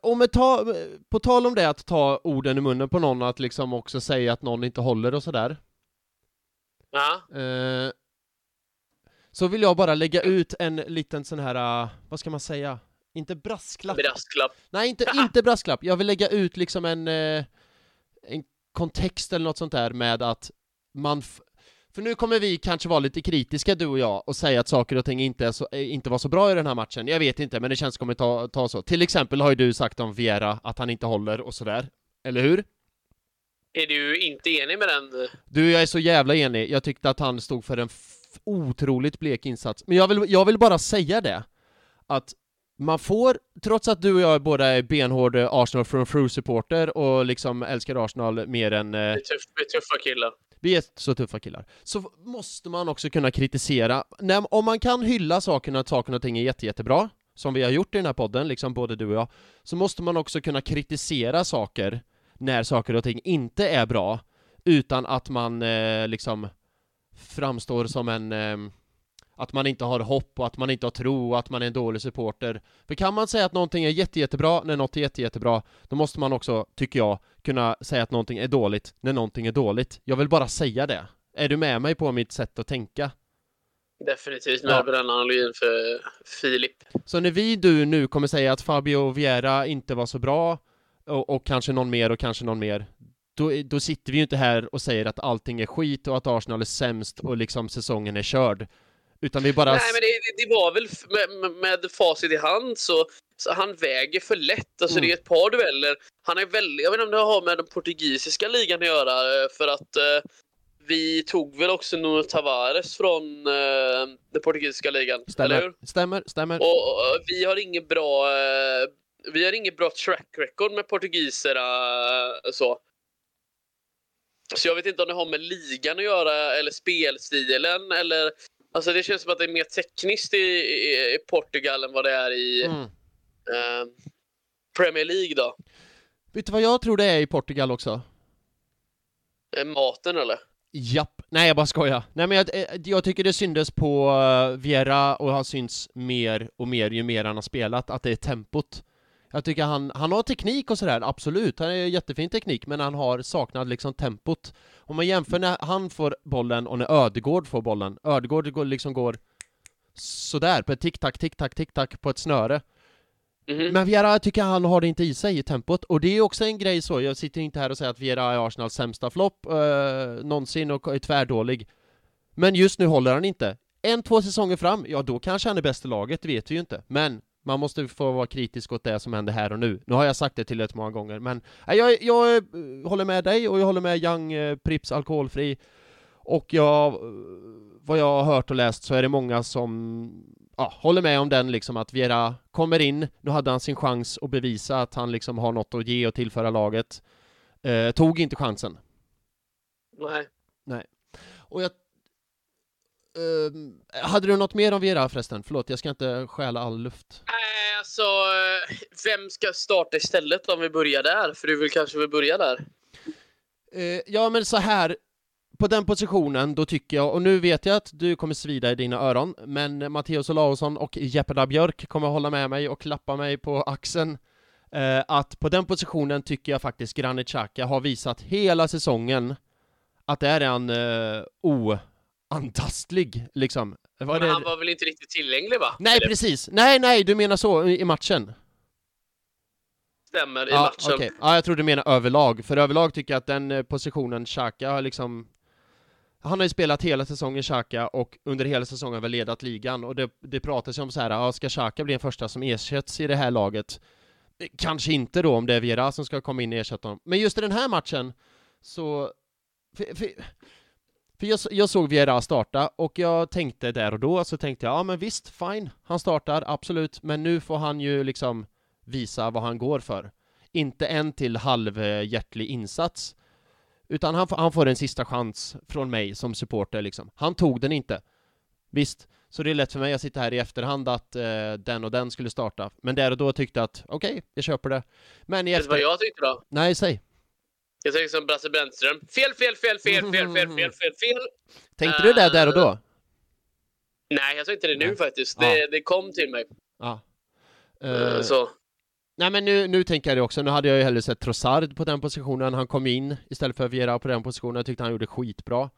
om ta, på tal om det att ta orden i munnen på någon, att liksom också säga att någon inte håller och sådär. Ja. Uh, så vill jag bara lägga ut en liten sån här, uh, vad ska man säga? Inte brasklapp. Brasklapp. Nej, inte, inte brasklapp. Jag vill lägga ut liksom en, uh, en kontext eller något sånt där med att man för nu kommer vi kanske vara lite kritiska du och jag och säga att saker och ting inte, så, eh, inte var så bra i den här matchen. Jag vet inte, men det känns som att ta, ta så. Till exempel har ju du sagt om Viera att han inte håller och sådär. Eller hur? Är du inte enig med den? Du, jag är så jävla enig. Jag tyckte att han stod för en otroligt blek insats. Men jag vill, jag vill bara säga det. Att man får, trots att du och jag båda är benhård Arsenal from through-supporter och liksom älskar Arsenal mer än... Eh, vi, är tuff, vi är tuffa killar. Vi är så tuffa killar. Så måste man också kunna kritisera, när, om man kan hylla sakerna, att saker och ting är jätte, jättebra, som vi har gjort i den här podden, liksom både du och jag, så måste man också kunna kritisera saker när saker och ting inte är bra, utan att man eh, liksom framstår som en eh, att man inte har hopp och att man inte har tro och att man är en dålig supporter. För kan man säga att någonting är jätte, jättebra när något är jätte, jättebra, då måste man också, tycker jag, kunna säga att någonting är dåligt när någonting är dåligt. Jag vill bara säga det. Är du med mig på mitt sätt att tänka? Definitivt med ja. på den analysen för Filip. Så när vi du nu kommer säga att Fabio Viera inte var så bra och, och kanske någon mer och kanske någon mer då, då sitter vi ju inte här och säger att allting är skit och att Arsenal är sämst och liksom säsongen är körd. Utan vi bara... Nej, men det, det var väl med, med facit i hand så, så han väger för lätt. Alltså mm. det är ett par dueller. Han är väldigt, jag vet inte om det har med den portugisiska ligan att göra eh, för att eh, vi tog väl också Nuno Tavares från eh, den portugisiska ligan, stämmer, eller hur? Stämmer, stämmer. Och, och vi har inget bra eh, vi har inget bra track record med portugiserna eh, så. Så jag vet inte om det har med ligan att göra eller spelstilen eller Alltså det känns som att det är mer tekniskt i, i, i Portugal än vad det är i mm. eh, Premier League då. Vet du vad jag tror det är i Portugal också? Eh, maten eller? Japp, nej jag bara skojar. Nej men jag, eh, jag tycker det syndes på uh, Viera och har synts mer och mer ju mer han har spelat, att det är tempot. Jag tycker han, han har teknik och sådär, absolut, han har jättefin teknik, men han har saknat liksom tempot. Om man jämför när han får bollen och när Ödegård får bollen, Ödegård går, liksom går sådär, på ett tick-tack, tick-tack, tick-tack på ett snöre. Mhm. Men Viera tycker jag han har det inte i sig i tempot, och det är också en grej så, jag sitter inte här och säger att Viera är Arsenals sämsta flopp eh, någonsin och är tvärdålig. Men just nu håller han inte. En, två säsonger fram, ja då kanske han är bäst i laget, det vet vi ju inte. Men man måste få vara kritisk åt det som händer här och nu. Nu har jag sagt det till rätt många gånger, men nej, jag, jag eh, håller med dig och jag håller med Young eh, Prips alkoholfri. Och jag, eh, vad jag har hört och läst så är det många som ja, håller med om den liksom att Viera kommer in, nu hade han sin chans att bevisa att han liksom har något att ge och tillföra laget. Eh, tog inte chansen. Nej. Och jag... ehm, hade du något mer om Viera förresten? Förlåt, jag ska inte stjäla all luft. Nej, alltså, vem ska starta istället om vi börjar där? För du vill kanske vill börja där? Eh, ja, men så här. På den positionen, då tycker jag, och nu vet jag att du kommer svida i dina öron, men Matteus Olausson och Jeppeda Björk kommer hålla med mig och klappa mig på axeln. Eh, att på den positionen tycker jag faktiskt Granit Xhaka har visat hela säsongen att det är en eh, oantastlig, liksom. Vad är Men det? han var väl inte riktigt tillgänglig va? Nej, Eller precis! Nej, nej, du menar så, i matchen? stämmer i ja, matchen. okej. Ja, jag tror du menar överlag, för överlag tycker jag att den eh, positionen Xhaka har liksom han har ju spelat hela säsongen Xhaka och under hela säsongen väl ledat ligan och det, det pratas ju om så här, ja, ska Xhaka bli den första som ersätts i det här laget? Eh, Kanske inte då om det är Vera som ska komma in och ersätta honom, men just i den här matchen så... För, för, för jag, jag såg Viera starta och jag tänkte där och då så tänkte jag, ja men visst, fine, han startar, absolut, men nu får han ju liksom visa vad han går för. Inte en till halvhjärtlig insats, utan han, får- han får en sista chans från mig som supporter liksom. Han tog den inte. Visst, så det är lätt för mig att sitta här i efterhand att eh, den och den skulle starta. Men där och då tyckte jag att okej, jag köper det. Men i Vet du vad efter... jag tyckte då? Nej, säg. Jag tänkte som Brasse Brännström. Fel, fel, fel, fel, fel, fel, fel, fel, fel. Tänkte du det där och då? Nej, jag tänkte det nu faktiskt. Ja. Det, det kom till mig. Ja. Eh, Eh, Så. Nej men nu, nu tänker jag det också, nu hade jag ju hellre sett Trossard på den positionen, han kom in istället för Viera på den positionen, jag tyckte han gjorde skitbra.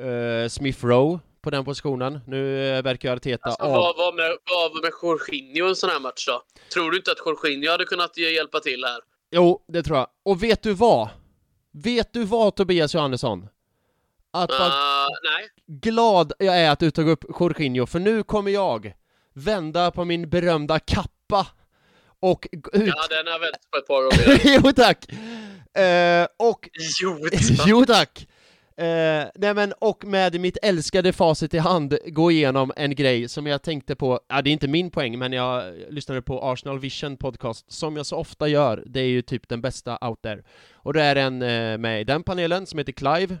Uh, Smith Rowe på den positionen, nu eh, verkar Arteta Alltså, av... vad, med, vad med Jorginho i en sån här match då? Tror du inte att Jorginho hade kunnat hjälpa till här? Jo, det tror jag. Och vet du vad? Vet du vad Tobias Johannesson? Att vad Uh, nej. glad jag är att du tog upp Jorginho, för nu kommer jag vända på min berömda kappa och ut... Ja, den har jag vänt på ett par gånger. jo tack! Eh, och jo, jo tack! Eh, nej men, och med mitt älskade facit i hand gå igenom en grej som jag tänkte på, ja det är inte min poäng, men jag lyssnade på Arsenal Vision podcast, som jag så ofta gör, det är ju typ den bästa out there. Och det är en eh, med i den panelen som heter Clive,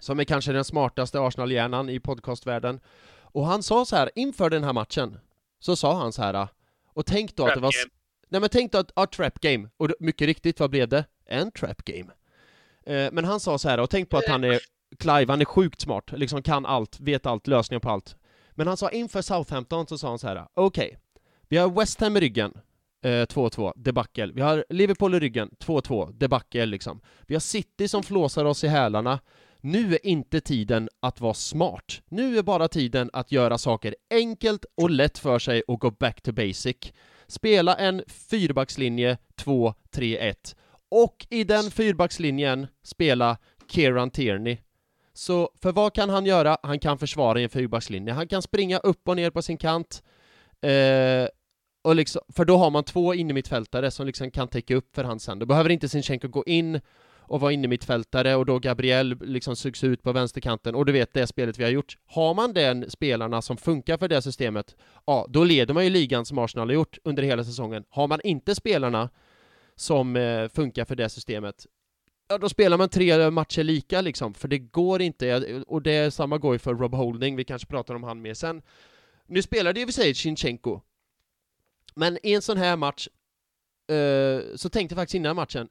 som är kanske den smartaste Arsenal-hjärnan i podcastvärlden. Och han sa så här inför den här matchen, så sa han så här och tänk då att det var... Game. Nej men tänk då att, ja, trap game, och mycket riktigt, vad blev det? En trap game. Eh, men han sa så här och tänk på att han är, Clive, han är sjukt smart, liksom kan allt, vet allt, lösningar på allt. Men han sa inför Southampton så sa han så här: okej, vi har West Ham i ryggen, eh, 2-2, debacle. Vi har Liverpool i ryggen, 2-2, debacle liksom. Vi har City som flåsar oss i hälarna. Nu är inte tiden att vara smart. Nu är bara tiden att göra saker enkelt och lätt för sig och gå back to basic. Spela en fyrbackslinje 2-3-1 och i den fyrbackslinjen spela Kieran Tierney. Så för vad kan han göra? Han kan försvara i en fyrbackslinje. Han kan springa upp och ner på sin kant. Eh, och liksom, för då har man två innermittfältare som liksom kan täcka upp för han sen. Då behöver inte Sinchenko gå in och vara innermittfältare och då Gabriel liksom sugs ut på vänsterkanten och du vet det spelet vi har gjort. Har man den spelarna som funkar för det systemet, ja, då leder man ju ligan som Arsenal har gjort under hela säsongen. Har man inte spelarna som eh, funkar för det systemet, ja då spelar man tre matcher lika liksom, för det går inte, och det samma går ju för Rob Holding, vi kanske pratar om han mer sen. Nu spelade ju vi säger Sinchenko, men i en sån här match, eh, så tänkte jag faktiskt innan matchen,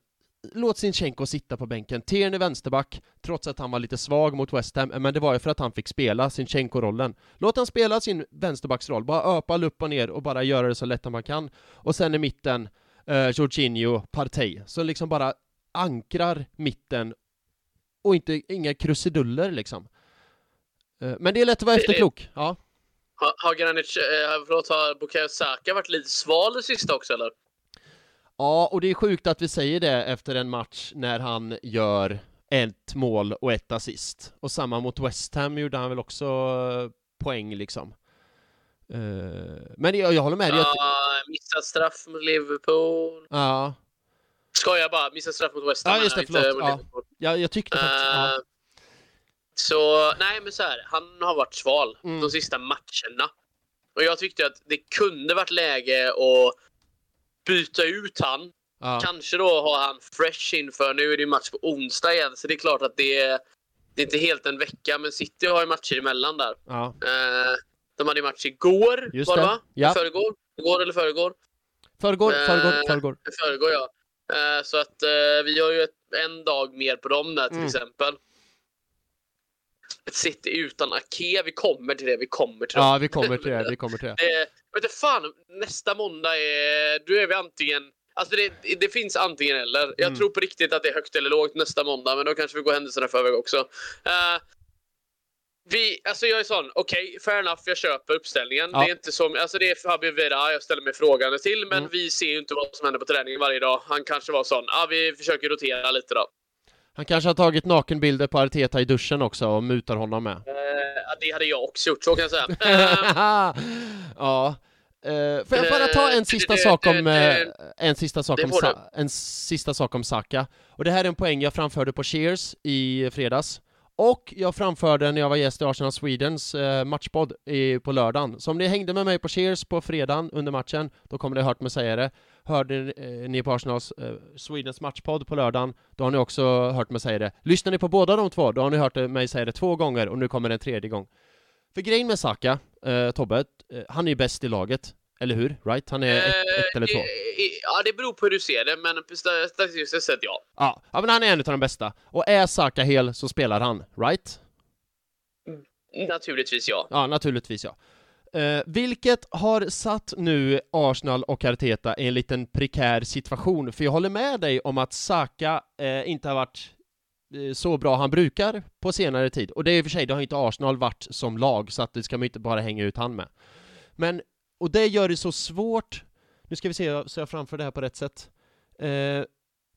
låt Sinchenko sitta på bänken. Tierney vänsterback, trots att han var lite svag mot West Ham, men det var ju för att han fick spela Sinchenko-rollen. Låt han spela sin vänsterbacksroll, bara öpa upp och ner och bara göra det så lätt man kan. Och sen i mitten, eh, Jorginho, Partey, som liksom bara ankrar mitten och inte, inga krusiduller liksom. Eh, men det är lätt att vara efterklok, ja. Har, har Granic, eh, förlåt, har Bukayo Saka varit lite sval det sista också eller? Ja, och det är sjukt att vi säger det efter en match när han gör ett mål och ett assist. Och samma mot West Ham gjorde han väl också eh, poäng liksom. Uh, men jag, jag håller med dig. Ja, att... missat straff mot Liverpool. Ja. Skojar bara, missat straff mot West Ham. Ja, just det, förlåt. Ja. ja, jag tyckte faktiskt... Uh, ja. Så, nej men så här, han har varit sval mm. de sista matcherna. Och jag tyckte att det kunde varit läge att byta ut han. Ja. Kanske då ha han fresh inför, nu är det ju match på onsdag igen, så det är klart att det är, det är inte helt en vecka, men City har ju matcher emellan där. Ja. Eh, de hade ju match igår, Just var det va? Ja. Förrgår? Igår eller förrgår? Förrgår, förrgår, eh, förrgår. Förrgår, ja. Eh, så att eh, vi har ju ett, en dag mer på dem där till mm. exempel. Ett City utan Ake, vi kommer till det, vi kommer till det. Ja, vi kommer till det, vi kommer till det. det vet du fan, nästa måndag är, då är vi antingen Alltså det, det finns antingen eller. Jag mm. tror på riktigt att det är högt eller lågt nästa måndag, men då kanske vi går händelserna i förväg också. Uh, vi, alltså jag är sån, okej, okay, fair enough, jag köper uppställningen. Ja. Det är inte som, alltså det är Fabio Vera jag ställer mig frågande till, men mm. vi ser ju inte vad som händer på träningen varje dag. Han kanske var sån, ja ah, vi försöker rotera lite då. Han kanske har tagit nakenbilder på Arteta i duschen också och mutar honom med. Ja, det hade jag också gjort, så kan jag säga. Uh, ja. Uh, får jag bara ta en sista det, sak om, det, uh, en sista sak om, Sa en sista sak om Saka. Och det här är en poäng jag framförde på Cheers i fredags. Och jag framförde när jag var gäst i Arsenal Swedens eh, matchpodd i, på lördagen. Så om ni hängde med mig på Cheers på fredagen under matchen, då kommer ni ha hört mig säga det. Hörde eh, ni på Arsenals eh, Swedens matchpodd på lördagen, då har ni också hört mig säga det. Lyssnar ni på båda de två, då har ni hört mig säga det två gånger och nu kommer det en tredje gång. För grejen med Saka, eh, Tobbe, eh, han är ju bäst i laget. Eller hur? Right? Han är ett, ett eller två? Ja, det beror på hur du ser det, men statistiskt sett ja. ja. Ja, men han är en av de bästa. Och är Saka hel så spelar han, right? Mm, naturligtvis ja. Ja, naturligtvis ja. Eh, vilket har satt nu Arsenal och Arteta i en liten prekär situation, för jag håller med dig om att Saka eh, inte har varit eh, så bra han brukar på senare tid. Och det är i och för sig, det har inte Arsenal varit som lag, så att det ska man inte bara hänga ut han med. Men, och det gör det så svårt, nu ska vi se så jag framför det här på rätt sätt. Eh,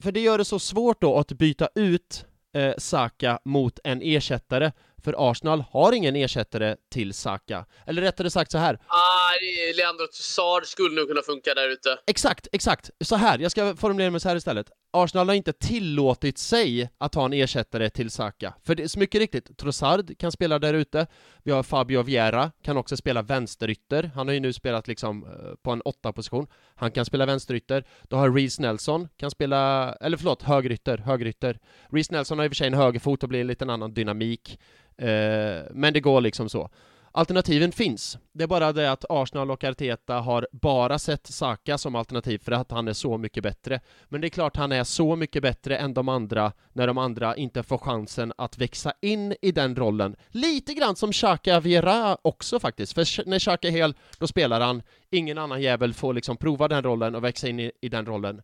för det gör det så svårt då att byta ut eh, Saka mot en ersättare, för Arsenal har ingen ersättare till Saka. Eller rättare sagt så här. Ah, Leandro Trossard skulle nog kunna funka där ute. Exakt, exakt. Så här, jag ska formulera mig så här istället. Arsenal har inte tillåtit sig att ha en ersättare till Saka. För det är så mycket riktigt, Trossard kan spela där ute. Vi har Fabio Vieira, kan också spela vänsterytter. Han har ju nu spelat liksom eh, på en åtta position. Han kan spela vänsterytter. Då har Reece Nelson, kan spela, eller förlåt, högerytter, högerytter. Reece Nelson har i och för sig en högerfot och blir en liten annan dynamik. Eh, men det går liksom så. Alternativen finns. Det är bara det att Arsenal och Arteta har bara sett Saka som alternativ för att han är så mycket bättre. Men det är klart han är så mycket bättre än de andra när de andra inte får chansen att växa in i den rollen. Lite grann som Xhaka Vera också faktiskt, för när Xhaka är hel, då spelar han. Ingen annan jävel får liksom prova den rollen och växa in i, i den rollen.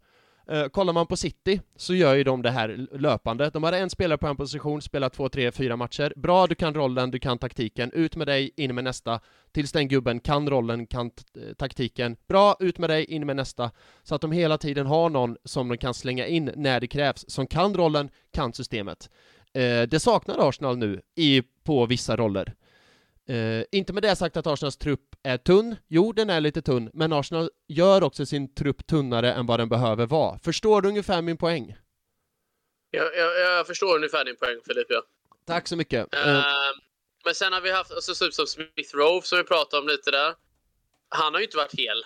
Uh, kollar man på City så gör ju de det här löpande. De hade en spelare på en position, spelar två, tre, fyra matcher. Bra, du kan rollen, du kan taktiken. Ut med dig, in med nästa. Tills den gubben kan rollen, kan eh, taktiken. Bra, ut med dig, in med nästa. Så att de hela tiden har någon som de kan slänga in när det krävs, som kan rollen, kan systemet. Uh, det saknar Arsenal nu i, på vissa roller. Uh, inte med det sagt att Arsenals trupp är tunn. Jo, den är lite tunn, men Arsenal gör också sin trupp tunnare än vad den behöver vara. Förstår du ungefär min poäng? Jag, jag, jag förstår ungefär din poäng, Filip. Ja. Tack så mycket. Uh, men sen har vi haft, alltså, typ som Smith Rowe som vi pratade om lite där. Han har ju inte varit hel.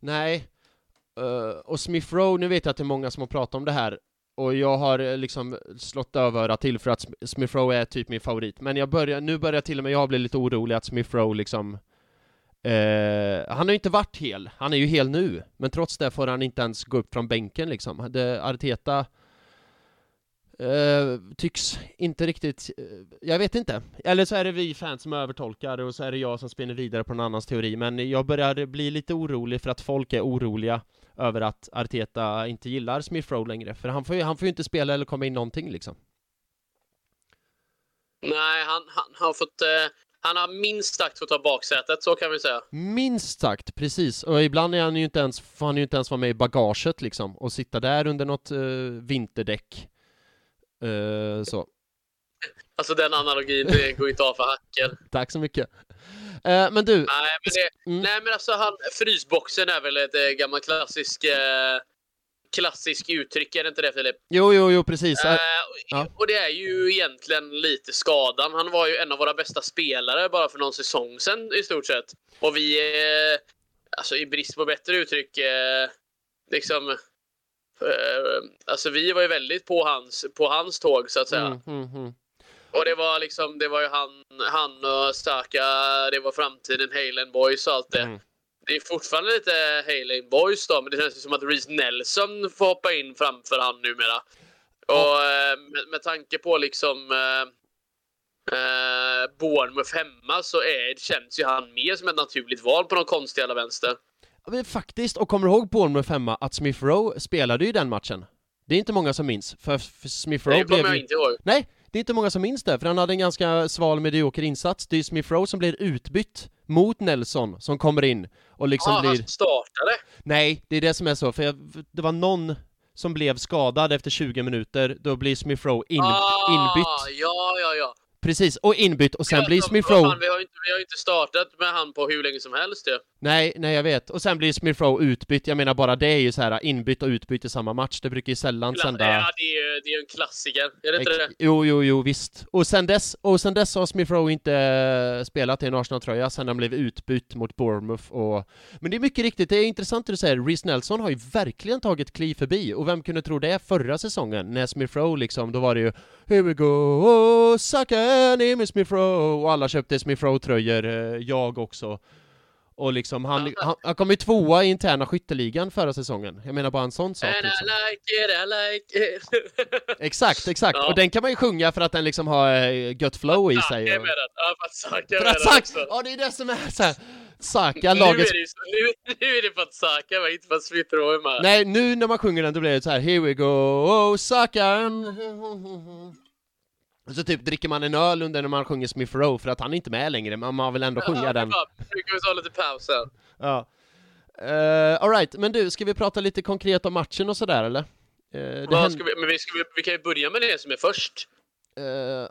Nej. Och Smith Rowe, nu vet jag att det är många som har pratat om det här, och jag har eh, liksom slått dövörat till för att Smith Rowe är typ min favorit. Men jag börjar, nu börjar till och med jag bli lite orolig att Smith Rowe liksom Eh, han har ju inte varit hel, han är ju hel nu, men trots det får han inte ens gå upp från bänken liksom. Det, Arteta eh, tycks inte riktigt, eh, jag vet inte. Eller så är det vi fans som övertolkar och så är det jag som spinner vidare på någon annans teori, men jag börjar bli lite orolig för att folk är oroliga över att Arteta inte gillar Smith Rowe längre, för han får ju, han får ju inte spela eller komma in någonting liksom. Nej, han, han, har fått eh, han har minst sagt fått ta baksätet, så kan vi säga. Minst sagt, precis. Och ibland är han ju inte ens, får han ju inte ens vara med i bagaget liksom, och sitta där under något uh, vinterdäck. Uh, så. Alltså den analogin, det går inte av för hacker. Tack så mycket. Uh, men du. Nej, men, det, mm. nej, men alltså han, frysboxen är väl ett äh, gammalt klassisk klassisk uttryck, är det inte det Filip? Jo, jo, jo, precis. Äh, ja. Och det är ju egentligen lite skadan. Han var ju en av våra bästa spelare bara för någon säsong sedan i stort sett. Och vi, eh, alltså i brist på bättre uttryck, eh, liksom, eh, alltså vi var ju väldigt på hans, på hans tåg så att säga. Mm, mm, mm. Och det var liksom, det var ju han, han och Staka, det var framtiden, Halen Boys och allt det. Mm det är fortfarande lite Hailing Boys då, men det känns som att Reece Nelson får hoppa in framför han numera. Och eh, med, med tanke på liksom eh, eh, Bournemouth hemma så är, känns ju han mer som ett naturligt val på någon konstig jävla vänster. Men faktiskt, och kommer du ihåg Bournemouth hemma, att Smith Rowe spelade ju den matchen? Det är inte många som minns, för, för Smith Rowe blev ju... jag inte ihåg. Nej, det är inte många som minns det, för han hade en ganska sval medioker insats. Det är Smith Rowe som blir utbytt mot Nelson som kommer in och liksom ah, blir... han startade? Nej, det är det som är så, för jag, det var någon som blev skadad efter 20 minuter, då blir Smith Rowe in, ah, inbytt. Ja, ja, ja. Precis, och inbytt och sen ja, blir Smith Rowe... vi, har inte, vi har inte startat med han på hur länge som helst ju. Nej, nej jag vet. Och sen blir Smith Rowe utbytt, jag menar bara det är ju så här inbytt och utbytt i samma match, det brukar ju sällan Kla sända... Ja, det är ju det är en klassiker, är det inte det? Jo, jo, jo, visst. Och sen dess, och sen dess har Smith Rowe inte eh, spelat i en Arsenal-tröja sen han blev utbytt mot Bournemouth och... Men det är mycket riktigt, det är intressant det du säger, Reece Nelson har ju verkligen tagit kliv förbi, och vem kunde tro det förra säsongen, när Smith Rowe liksom, då var det ju Here we go, oh, name Smith Rowe, och alla köpte Smith Rowe-tröjor, eh, jag också. Och liksom, han, han, han kom ju tvåa i interna skytteligan förra säsongen. Jag menar bara en sån sak. Liksom. I like it, I like it. exakt, exakt. Ja. Och den kan man ju sjunga för att den liksom har äh, gött flow i sig. Och... Med den. Ja, för att Saka för att Saka, Ja, det är det som är såhär. Saka, lagets... Nu är, det, nu, nu är det för att Saka var inte för att Smith Rowe. Nej, nu när man sjunger den då blir det så här. Here we go, oh Saka. Så typ dricker man en öl under när man sjunger Smith Rowe för att han är inte med längre, men man vill ändå sjunga ja, den. Nu kan vi ta lite paus sen. Ja. Uh, Alright, men du, ska vi prata lite konkret om matchen och sådär eller? Uh, ja, vi, men vi, ska, vi, vi, kan ju börja med det som är först. Uh,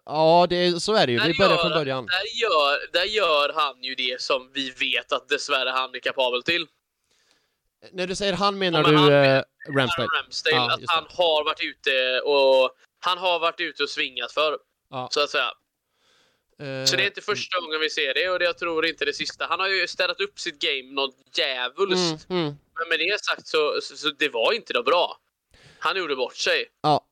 ja, det, så är det ju. Där vi börjar gör, från början. Där gör, där gör han ju det som vi vet att dessvärre han är kapabel till. När du säger han menar du han, uh, Ramsdale? Ramsdale, ja, att han har varit ute och han har varit ute och svingat för ja. så att säga. Uh, så det är inte första gången vi ser det och jag tror inte det sista. Han har ju ställt upp sitt game något djävulskt. Mm, mm. Men med det sagt så, så, så, det var inte då bra. Han gjorde bort sig. Ja.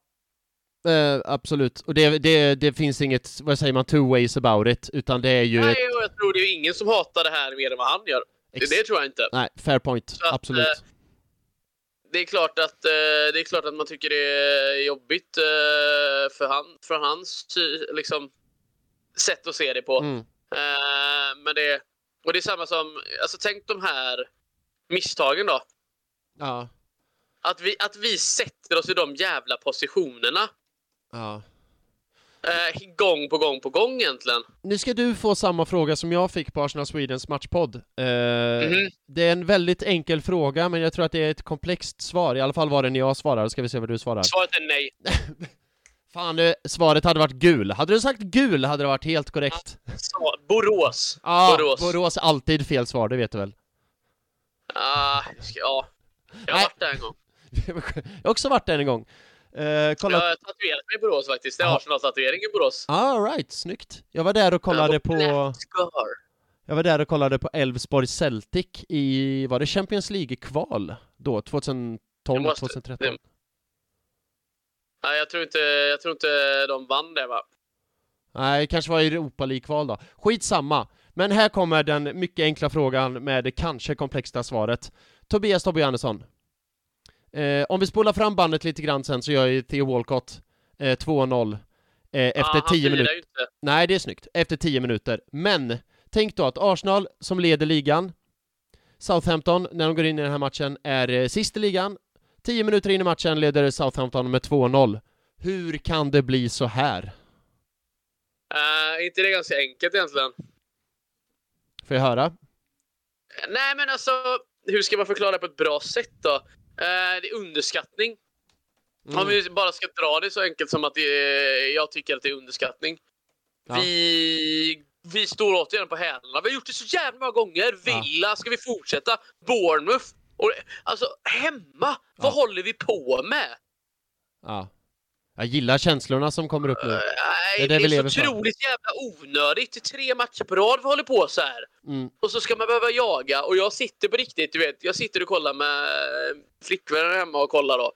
Uh, absolut. Och det, det, det finns inget, vad säger man, two ways about it, utan det är ju... Nej, och jag tror det är ingen som hatar det här mer än vad han gör. Ex det, det, tror jag inte. Nej, fair point. Så absolut. Att, uh, det är klart att uh, det är klart att man tycker det är jobbigt för han, från hans liksom, sätt att se det på. Mm. men det, och det är samma som, alltså tänk de här misstagen då. Ja. Att vi, att vi sätter oss i de jävla positionerna. Ja. Eh, gång på gång på gång egentligen. Nu ska du få samma fråga som jag fick på Arsenal Swedens matchpodd. Eh, mm -hmm. Det är en väldigt enkel fråga, men jag tror att det är ett komplext svar. I alla fall var det när jag svarar, ska vi se vad du svarar. Svaret är nej. Fan, svaret hade varit gul. Hade du sagt gul hade det varit helt korrekt. Ja, Borås. Ja, Borås. Borås alltid fel svar, det vet du väl? Ah, ja, jag har Nej. varit där en gång. jag har också varit där en gång. Uh, kolla... Jag har tatuerat mig i Borås faktiskt. Det är Arsenal-tatuering i Borås. Ah, right, snyggt. Jag var där och kollade på... Jag var där och kollade på Elfsborg Celtic i, var det Champions League-kval då? 2012, måste... 2013? Det... Nej, jag tror inte, jag tror inte de vann det va? Nej, kanske var Europa League-kval då. Skitsamma. Men här kommer den mycket enkla frågan med det kanske komplexa svaret. Tobias Tobbe Andersson. Eh, om vi spolar fram bandet lite grann sen så gör ju Theo Walcott eh, 2-0 eh, efter 10 minuter. Nej, det är snyggt. Efter 10 minuter. Men tänk då att Arsenal, som leder ligan, Southampton, när de går in i den här matchen, är eh, sist i ligan. 10 minuter in i matchen leder Southampton med 2-0. Hur kan det bli så här? Uh, inte det ganska enkelt egentligen? Får jag höra? Nej, men alltså, hur ska man förklara det på ett bra sätt då? Uh, det är underskattning. Mm. Om vi bara ska dra det så enkelt som att är, jag tycker att det är underskattning. Ja. Vi, vi står återigen på hälarna. Vi har gjort det så jävla många gånger. Villa, ska vi fortsätta? Bournemouth. Och, alltså, hemma! Vad håller vi på med? Ja. Jag gillar känslorna som kommer upp nu. Uh, det är, det det är så otroligt jävla onödigt. Tre matcher på rad vi håller på så här. Mm. Och så ska man behöva jaga. Och jag sitter på riktigt, du vet. Jag sitter och kollar med flickvännen hemma och kollar då.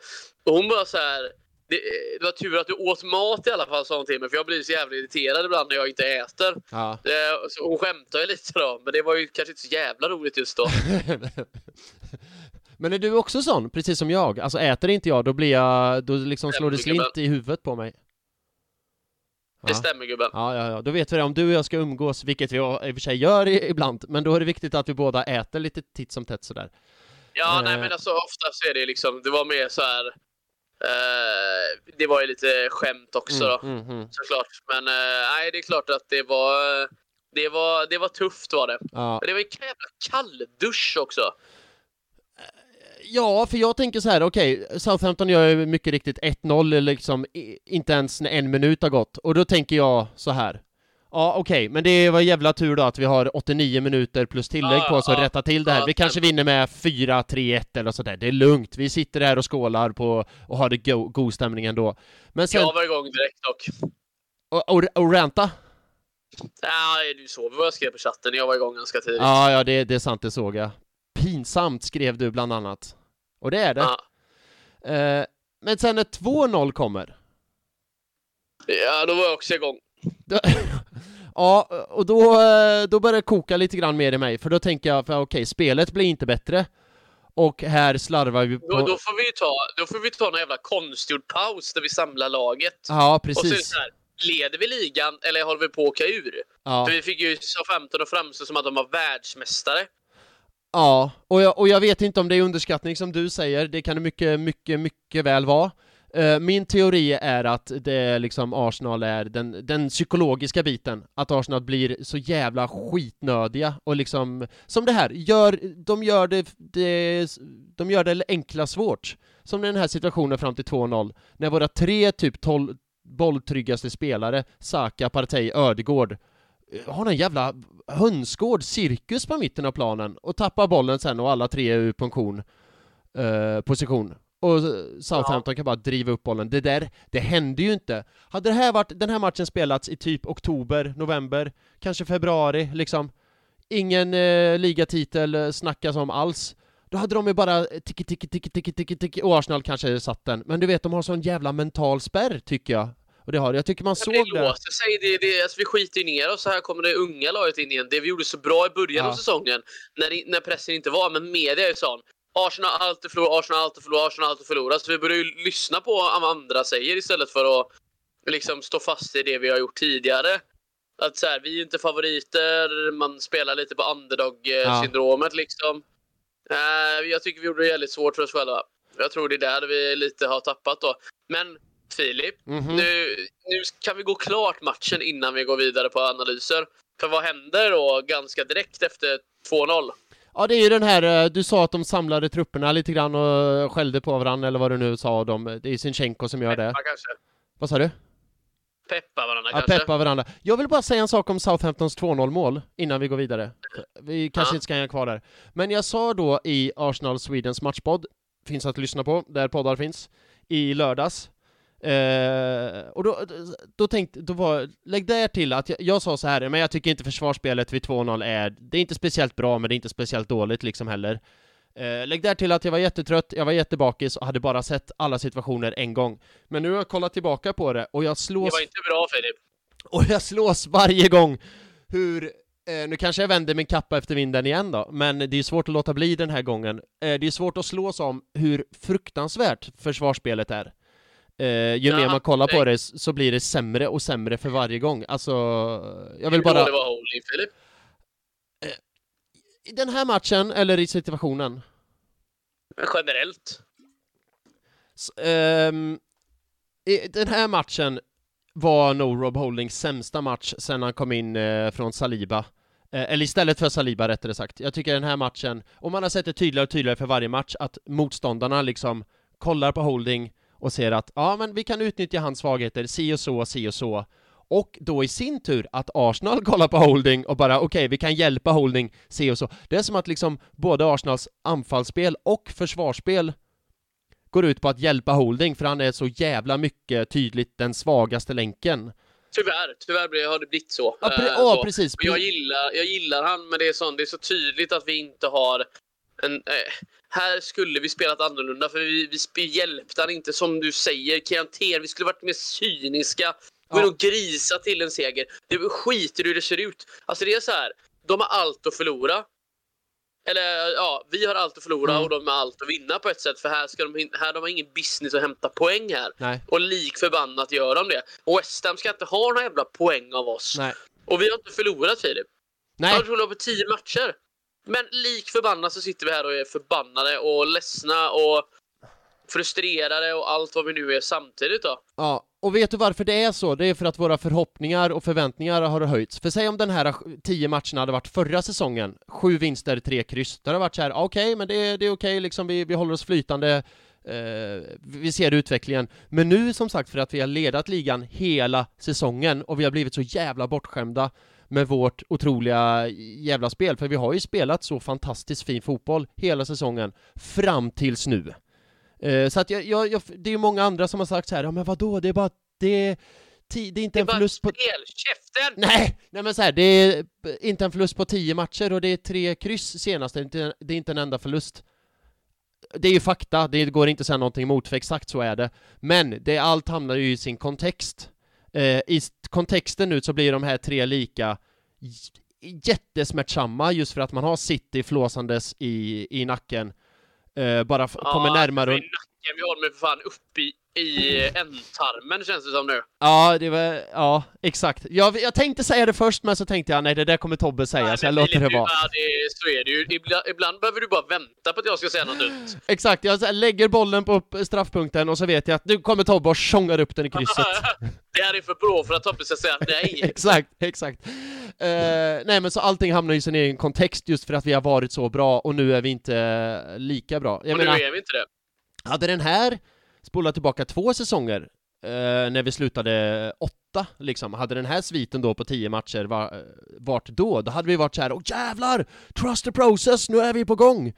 Och hon bara så här. Det, det, var tur att du åt mat i alla fall, sa hon till mig. För jag blir så jävla irriterad ibland när jag inte äter. Ja. Så hon skämtar ju lite då. Men det var ju kanske inte så jävla roligt just då. Men är du också sån, precis som jag? Alltså äter inte jag, då blir jag, då liksom slår det slint i huvudet på mig. Ja. Det stämmer gubben. Ja, ja, ja, då vet vi det. Om du och jag ska umgås, vilket vi i och för sig gör ibland, men då är det viktigt att vi båda äter lite titt som tätt sådär. Ja, eh. nej men alltså oftast är det liksom, det var mer så här. Eh, det var ju lite skämt också mm, då, mm, mm. såklart. Men eh, nej, det är klart att det var, det var, det var tufft var det. Ja. Men det var en jävla kalldusch också. Ja, för jag tänker så här, okej, okay, Southampton gör ju mycket riktigt 1-0 liksom inte ens när en minut har gått, och då tänker jag så här. Ja, okej, okay, men det var jävla tur då att vi har 89 minuter plus tillägg på oss att rätta till det här. Vi kanske vinner med 4-3-1 eller sådär, det är lugnt. Vi sitter här och skålar på och har det go god stämning ändå. Men sen... Jag var igång direkt dock. Och, och, och ränta? Ja, du såg vad jag skrev på chatten, jag var igång ganska tidigt. Ja, ja, det, det är sant, det såg jag. Pinsamt skrev du bland annat. Och det är det. Ja. Eh, men sen när 2-0 kommer. Ja, då var jag också igång. ja, och då, eh, då börjar det koka lite grann mer i mig, för då tänker jag, för okej, okay, spelet blir inte bättre. Och här slarvar vi på... Då, då, får vi ta, då får vi ta någon jävla konstgjord paus där vi samlar laget. Ja, precis. Och så, så här, leder vi ligan eller håller vi på att åka ur? Ja. För vi fick ju SA-15 att framstå som att de var världsmästare. Ja, och jag, och jag vet inte om det är underskattning som du säger, det kan det mycket, mycket, mycket väl vara. Eh, min teori är att det liksom Arsenal är den, den psykologiska biten, att Arsenal blir så jävla skitnödiga och liksom, som det här, gör, de gör det, det de gör det enkla svårt. Som i den här situationen fram till 2-0, när våra tre typ 12 bolltryggaste spelare, Saka, Partey, Ödegård, har en jävla hönsgård, cirkus på mitten av planen och tappar bollen sen och alla tre är ur funktion, eh, position. Och Southampton ja. kan bara driva upp bollen. Det där, det hände ju inte. Hade det här varit, den här matchen spelats i typ oktober, november, kanske februari, liksom. Ingen eh, ligatitel eh, snackas om alls. Då hade de ju bara tiki tiki tiki tiki tiki tiki och Arsenal kanske satt den. Men du vet, de har sån jävla mental spärr, tycker jag. Och det har Jag tycker man såg det. Det låser sig. Det, det, alltså vi skiter ner oss. Så här kommer det unga laget in igen. Det vi gjorde så bra i början ja. av säsongen, när, när pressen inte var, men media är sån. Arsenal har alltid förlorat, Arsenal har alltid förlorat, Arsenal har alltid förlorat. Så vi börjar ju lyssna på vad andra säger istället för att liksom stå fast i det vi har gjort tidigare. Att så här, vi är inte favoriter, man spelar lite på underdog-syndromet ja. liksom. Uh, jag tycker vi gjorde det jävligt svårt för oss själva. Jag tror det är där vi lite har tappat då. Men Filip. Mm -hmm. nu, nu kan vi gå klart matchen innan vi går vidare på analyser. För vad händer då ganska direkt efter 2-0? Ja, det är ju den här, eh, du sa att de samlade trupperna lite grann och skällde på varandra, eller vad du nu sa, de, det är Sinchenko som gör Peppa, det. kanske. Vad sa du? Peppa varandra ja, kanske? peppa varandra. Jag vill bara säga en sak om Southamptons 2-0 mål innan vi går vidare. Vi kanske ja. inte ska hänga kvar där. Men jag sa då i Arsenal Swedens matchpodd, finns att lyssna på, där poddar finns, i lördags, Eh, och då, då tänkte, då var, lägg där till att jag, jag, sa så här, men jag tycker inte försvarsspelet vid 2-0 är, det är inte speciellt bra, men det är inte speciellt dåligt liksom heller. Eh, lägg där till att jag var jättetrött, jag var jättebakis och hade bara sett alla situationer en gång. Men nu har jag kollat tillbaka på det och jag slås... Det var inte bra Filip. Och jag slås varje gång hur Eh, nu kanske jag vänder min kappa efter vinden igen då, men det är svårt att låta bli den här gången. Eh, det är svårt att slås om hur fruktansvärt försvarsspelet är. Eh, ju Ja, mer man kollar på det- så blir det sämre och sämre för varje gång. Alltså, jag vill Hur bara... dålig var holding, Filip? I den här matchen, eller i situationen? Men Generellt. S- ehm, i den här matchen var nog Rob Holdings sämsta match sen han kom in eh, från Saliba. Eh, eller istället för Saliba rättare sagt. Jag tycker den här matchen, och man har sett det tydligare och tydligare för varje match, att motståndarna liksom kollar på Holding och ser att ja, men vi kan utnyttja hans svagheter, si och så, si och så. Och då i sin tur att Arsenal kollar på Holding och bara okej, vi kan hjälpa Holding, si och så. Det är som att liksom både Arsenals anfallsspel och försvarsspel går ut på att hjälpa Holding för han är så jävla mycket tydligt den svagaste länken. Tyvärr, tyvärr har det blivit så. Ja, pre- ja, så. precis. Och jag gillar, jag gillar han, men det är, sån, det är så tydligt att vi inte har en... Eh, här skulle vi spelat annorlunda, för vi, vi hjälpte han inte som du säger. Kianter, vi skulle varit mer cyniska. Gå in och grisa till en seger. Det skiter i hur det ser ut. Alltså det är så här, de har allt att förlora. Eller ja, vi har allt att förlora Mm. och de har allt att vinna på ett sätt. För här, ska de, här de har ingen business att hämta poäng här. Nej, Och lik förbannat gör de det. Och West Ham ska inte ha några jävla poäng av oss. nej, Och vi har inte förlorat Filip. Nej, har förlorat på tio matcher. Men lik förbannat så sitter vi här och är förbannade och ledsna och frustrerade och allt vad vi nu är samtidigt då. ja. Och vet du varför det är så? Det är för att våra förhoppningar och förväntningar har höjts. För säg om den här tio matcherna hade varit förra säsongen, sju vinster, tre kryss. Då hade det varit så här, ah, okej, men det, är- det är okej, liksom, vi, vi håller oss flytande, eh, vi ser utvecklingen. Men nu, som sagt, för att vi har ledat ligan hela säsongen och vi har blivit så jävla bortskämda med vårt otroliga jävla spel, för vi har ju spelat så fantastiskt fin fotboll hela säsongen, fram tills nu. Eh, så att jag, jag, jag, det är ju många andra som har sagt så här, ja men vadå, det är bara, det är, det är inte Det är en förlust på... spel. Käften! Nej! Nej men så här, det är inte en förlust på tio matcher och det är tre kryss senast, det är inte, det är inte en enda förlust. Det är ju fakta, det går inte att säga någonting emot, för exakt så är det. Men det, allt hamnar ju i sin kontext. Eh, I kontexten nu så blir de här tre lika jättesmärtsamma just för att man har City flåsandes i, i nacken. Eh, bara f- kommer närmare nacken. Vi har ju för fan uppe i, i ändtarmen känns det som nu. Ja, det var, ja, exakt. Jag, jag tänkte säga det först, men så tänkte jag nej, det där kommer Tobbe säga, Nej, så jag låter det vara. Ja, det, så är det ju. Ibland, ibland behöver du bara vänta på att jag ska säga något dumt. Exakt, jag här lägger bollen på straffpunkten och så vet jag att nu kommer Tobbe och tjongar upp den i krysset. det här är för bra för att Tobbe ska säga nej. exakt, exakt. Eh, nej men så allting hamnar i sin egen kontext just för att vi har varit så bra och nu är vi inte lika bra. Jag och nu menar, är vi inte det. Hade den här spolat tillbaka två säsonger eh, när vi slutade åtta, liksom, hade den här sviten då på tio matcher var, eh, varit då, då hade vi varit så här, åh jävlar! Trust the process, nu är vi på gång!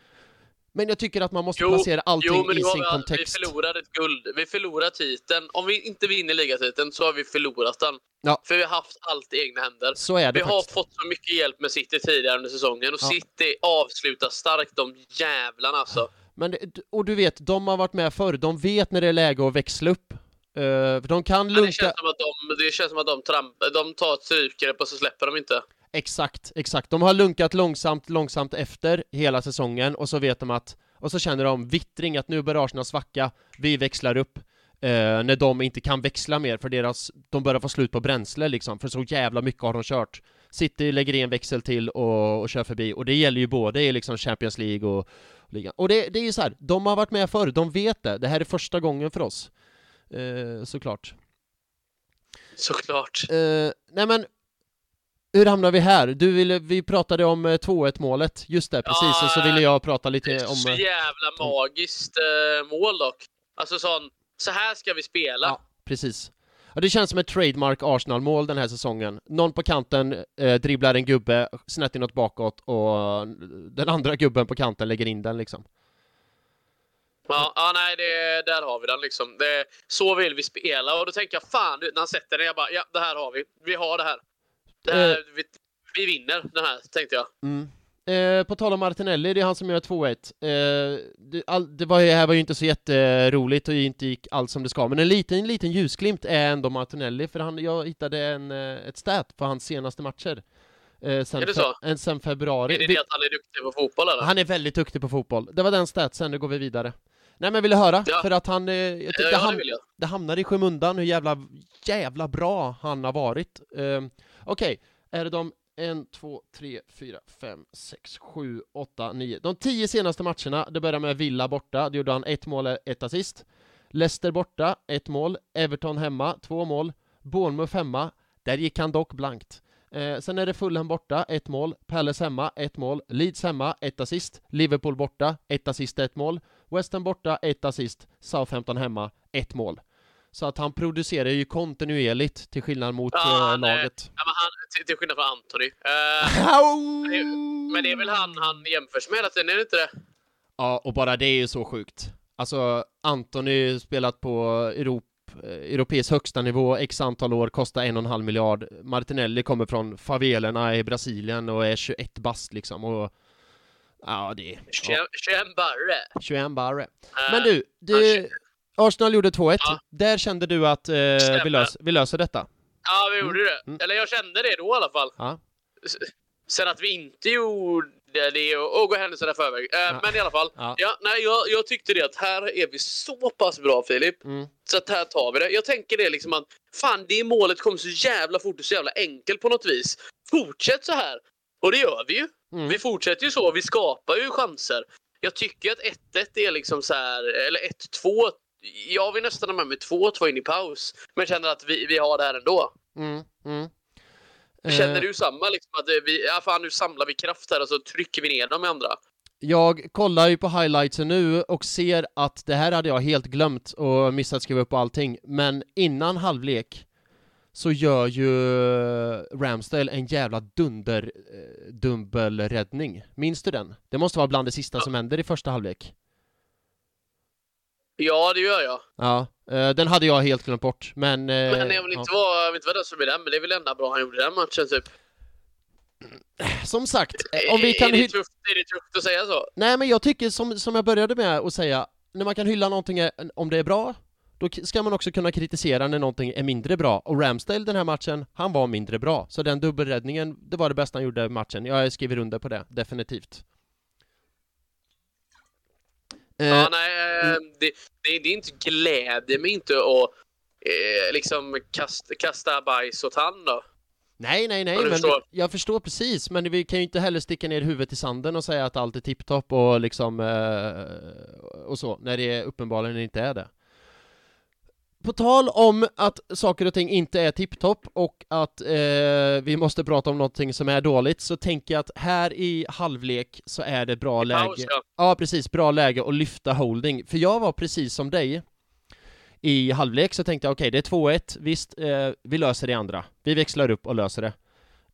Men jag tycker att man måste Jo, placera allting Jo, i har sin kontext. vi förlorar ett guld. Vi förlorar titeln. Om vi inte vinner ligatiteln så har vi förlorat den. Ja. För vi har haft allt i egna händer. Så är det Vi har faktiskt. fått så mycket hjälp med City tidigare under säsongen och Ja. City avslutar starkt, de jävlarna alltså. Men, det- och du vet, de har varit med förr, de vet när det är läge att växla upp. För de kan Men det, lunka... känns som att de, det känns som att de, tramp, de tar ett strypgrepp och så släpper de inte. Exakt, exakt. De har lunkat långsamt, långsamt efter hela säsongen och så vet de att, och så känner de vittring att nu börjar Arsenal svacka, vi växlar upp. Eh, när de inte kan växla mer för deras, de börjar få slut på bränsle liksom, för så jävla mycket har de kört. City lägger i en växel till och, och kör förbi, och det gäller ju både i liksom Champions League och ligan. Och det, det är ju så här, de har varit med förr, de vet det, det här är första gången för oss. Eh, såklart. Såklart. Eh, nej men, hur hamnar vi här? Du ville, vi pratade om eh, 2-1 målet, just det, precis, Ja, och så ville jag prata Det lite är om... så eh, jävla magiskt eh, mål dock. Alltså sån, så här ska vi spela. Ja, precis. Ja, det känns som ett trademark Arsenal-mål den här säsongen. Någon på kanten eh, dribblar en gubbe snett inåt bakåt och den andra gubben på kanten lägger in den liksom. Ja, ja nej, det, där har vi den liksom. Det, så vill vi spela och då tänker jag fan, när han sätter den, jag bara ja, det här har vi. Vi har det här. Det här Eh. vi, vi vinner den här, tänkte jag. Mm. Eh, på tal om Martinelli, det är han som gör 2-1. Eh, det, all, det, var, det här var ju inte så jätteroligt och inte gick allt som det ska, men en liten, liten ljusglimt är ändå Martinelli, för han, jag hittade en, eh, ett stat på hans senaste matcher. Eh, sen, Är det så? fe- eh, sen februari. Är det det att han är duktig på fotboll eller? han är väldigt duktig på fotboll. Det var den statsen, nu går vi vidare. Nej men vill du höra? Ja. För att han, eh, jag tyckte ja, ja, det han, jag. det hamnar i skymundan hur jävla, jävla bra han har varit. Um, Okej, är det de en, två, tre, fyra, fem, sex, sju, åtta, nio. De tio senaste matcherna, det börjar med Villa borta, det gjorde han ett mål, ett assist. Leicester borta, ett mål. Everton hemma, två mål. Bournemouth hemma, där gick han dock blankt. Eh, sen är det Fulham borta, ett mål. Palace hemma, ett mål. Leeds hemma, ett assist. Liverpool borta, ett assist, ett mål. West Ham borta, ett assist. Southampton hemma, ett mål. Så att han producerar ju kontinuerligt till skillnad mot Ja, eh, han laget. Ja, men han, till, till skillnad från Anthony. Eh, men det är väl han han jämförs med hela tiden, är det inte det? Ja, och bara det är ju så sjukt. Alltså, Antoni spelat på Europ, eh, europeisk högsta nivå x antal år, kostar en och en halv miljard. Martinelli kommer från favelerna i Brasilien och är 21 bast liksom och ja, det är ja, Chembarre. 21 bara. Eh, Men du, det, Arsenal gjorde 2-1. Ja. Där kände du att eh, vi, lös, vi löser detta? Ja, vi gjorde det. Mm. Eller jag kände det då i alla fall. Ja. Sen att vi inte gjorde det och, gå händelserna i förväg. Eh, Ja. Men i alla fall. Ja. Ja, nej, jag, jag tyckte det att här är vi så pass bra Filip. Mm. Så att här tar vi det. Jag tänker det liksom att fan det målet kom så jävla fort och så jävla enkelt på något vis. Fortsätt så här. Och det gör vi ju. Mm. Vi fortsätter ju så. Vi skapar ju chanser. Jag tycker att 1-1 är liksom så här, eller 1-2. Jag vill nästan ha med mig 2-2 in i paus. Men känner att vi, vi har det här ändå. Mm. Mm. Känner Eh, du samma? Liksom, att eh, vi, ja, fan, nu samlar vi kraft här och så trycker vi ner dem i andra. Jag kollar ju på highlightsen nu och ser att det här hade jag helt glömt och missat skriva upp allting, men innan halvlek så gör ju Ramsdale en jävla dunder eh, dubbelräddning. Minns du den? Det måste vara bland det sista som händer i första halvlek. Ja, det gör jag. Ja, eh, den hade jag helt glömt bort, men... eh, Men jag vill inte ja. vara, jag vill inte vara den som är den, men det är väl enda bra han gjorde den matchen typ. Som sagt, eh, om vi kan... är, det tufft, är det tufft att säga så? Nej men jag tycker som, som jag började med att säga, när man kan hylla någonting om det är bra, då ska man också kunna kritisera när någonting är mindre bra. Och Ramsdale den här matchen, han var mindre bra. Så den dubbelräddningen, det var det bästa han gjorde i matchen. Jag skriver under på det, definitivt. Eh, Ja, nej, eh, det, det, det är inte glädje mig inte att eh, liksom kasta, kasta bajs åt han då. nej, nej, nej, men förstår. jag förstår precis, men vi kan ju inte heller sticka ner huvudet i sanden och säga att allt är tipptopp och liksom eh, och så, när det uppenbarligen inte är det. På tal om att saker och ting inte är tipptopp och att eh, vi måste prata om någonting som är dåligt så tänker jag att här i halvlek så är det bra läge. Paus, ja. Ja, precis, bra läge att lyfta holding. För jag var precis som dig i halvlek så tänkte jag okej, det är 2-1, visst, eh, vi löser det andra. Vi växlar upp och löser det.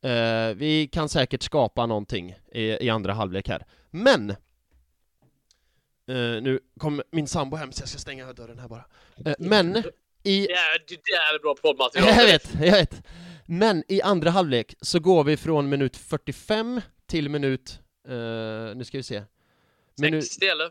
Eh, vi kan säkert skapa någonting i, i andra halvlek här. Men! Eh, nu kom min sambo hem så jag ska stänga dörren här bara. Eh, men i Det är, det är bra poddmaterial. jag vet, jag vet. Men i andra halvlek så går vi från minut 45 till minut, eh, nu ska vi se. Minut, 60 eller?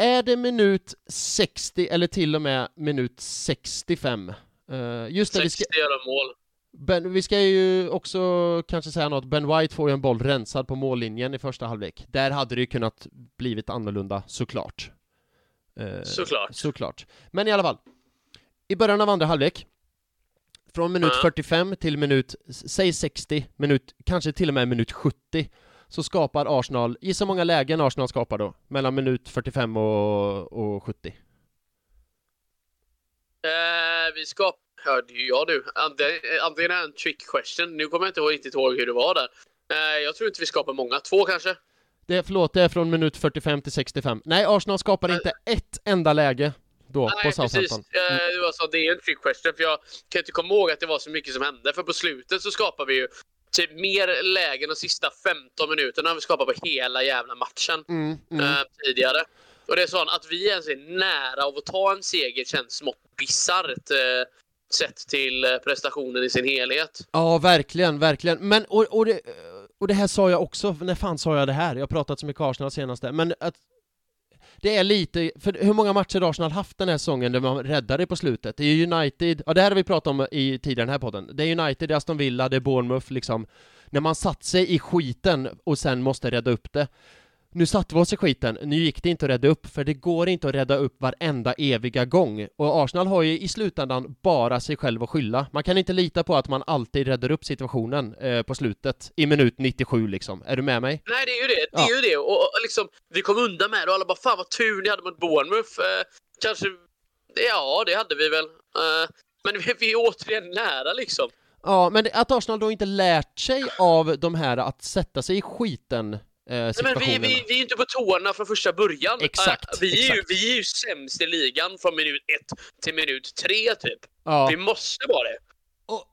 är det minut 60 eller till och med minut 65? Eh, just det, vi 60 ska, göra mål. ben, vi ska ju också kanske säga något, Ben White får ju en boll rensad på mållinjen i första halvlek. Där hade det ju kunnat blivit annorlunda, såklart. Eh, Såklart. Såklart. Men i alla fall. I början av andra halvlek Från minut Ja. 45 till minut, säg 60, minut, kanske till och med minut 70 Så skapar Arsenal, så många lägen Arsenal skapar då, mellan minut 45 och, och 70 Eh, vi ska... Ja, det är ju jag eh, Antingen är en trick question. Nu kommer jag inte riktigt ihåg hur det var där. Eh, jag tror inte vi skapar många. Två kanske? det, Förlåt, det är från minut 45 till 65 Nej, Arsenal skapar Nej. inte ett enda läge då på Nej, precis. Southampton Eh, det, var så, det är en trick question. För jag kan inte komma ihåg att det var så mycket som hände. För på slutet så skapar vi ju typ mer lägen de sista 15 minuterna än vi skapar på hela jävla matchen mm, mm. eh, tidigare. Och det är så att vi ens är nära av att ta en seger känns smått bisarrt. Eh, sett till eh, prestationen i sin helhet. Ja, verkligen, verkligen. Men, och, och, det, och det här sa jag också, när fan sa jag det här? Jag har pratat så mycket Arsenal senaste, men att det är lite, för hur många matcher har Arsenal haft den här säsongen där man räddar det på slutet? Det är ju United, ja det här har vi pratat om i tidigare den här podden. Det är United, det är Aston Villa, det är Bournemouth liksom. när man satt sig i skiten och sen måste rädda upp det. Nu satte vi oss i skiten, nu gick det inte att rädda upp, för det går inte att rädda upp varenda eviga gång. Och Arsenal har ju i slutändan bara sig själv att skylla. Man kan inte lita på att man alltid räddar upp situationen eh, på slutet, i minut 97 liksom. Är du med mig? Nej, det är ju det. Det är ja. ju det. Och, och liksom, vi kom undan med det och alla bara fan vad tur ni hade mot Bournemouth. Eh, kanske, ja det hade vi väl. Eh, men vi, vi är återigen nära liksom. Ja, men att Arsenal då inte lärt sig av de här att sätta sig i skiten Nej, men vi, vi, vi är inte på tårna från första början. Exakt. Uh, vi, är exakt. Ju, vi är ju sämst i ligan från minut ett till minut tre, typ. Ja. Vi måste vara det. Och,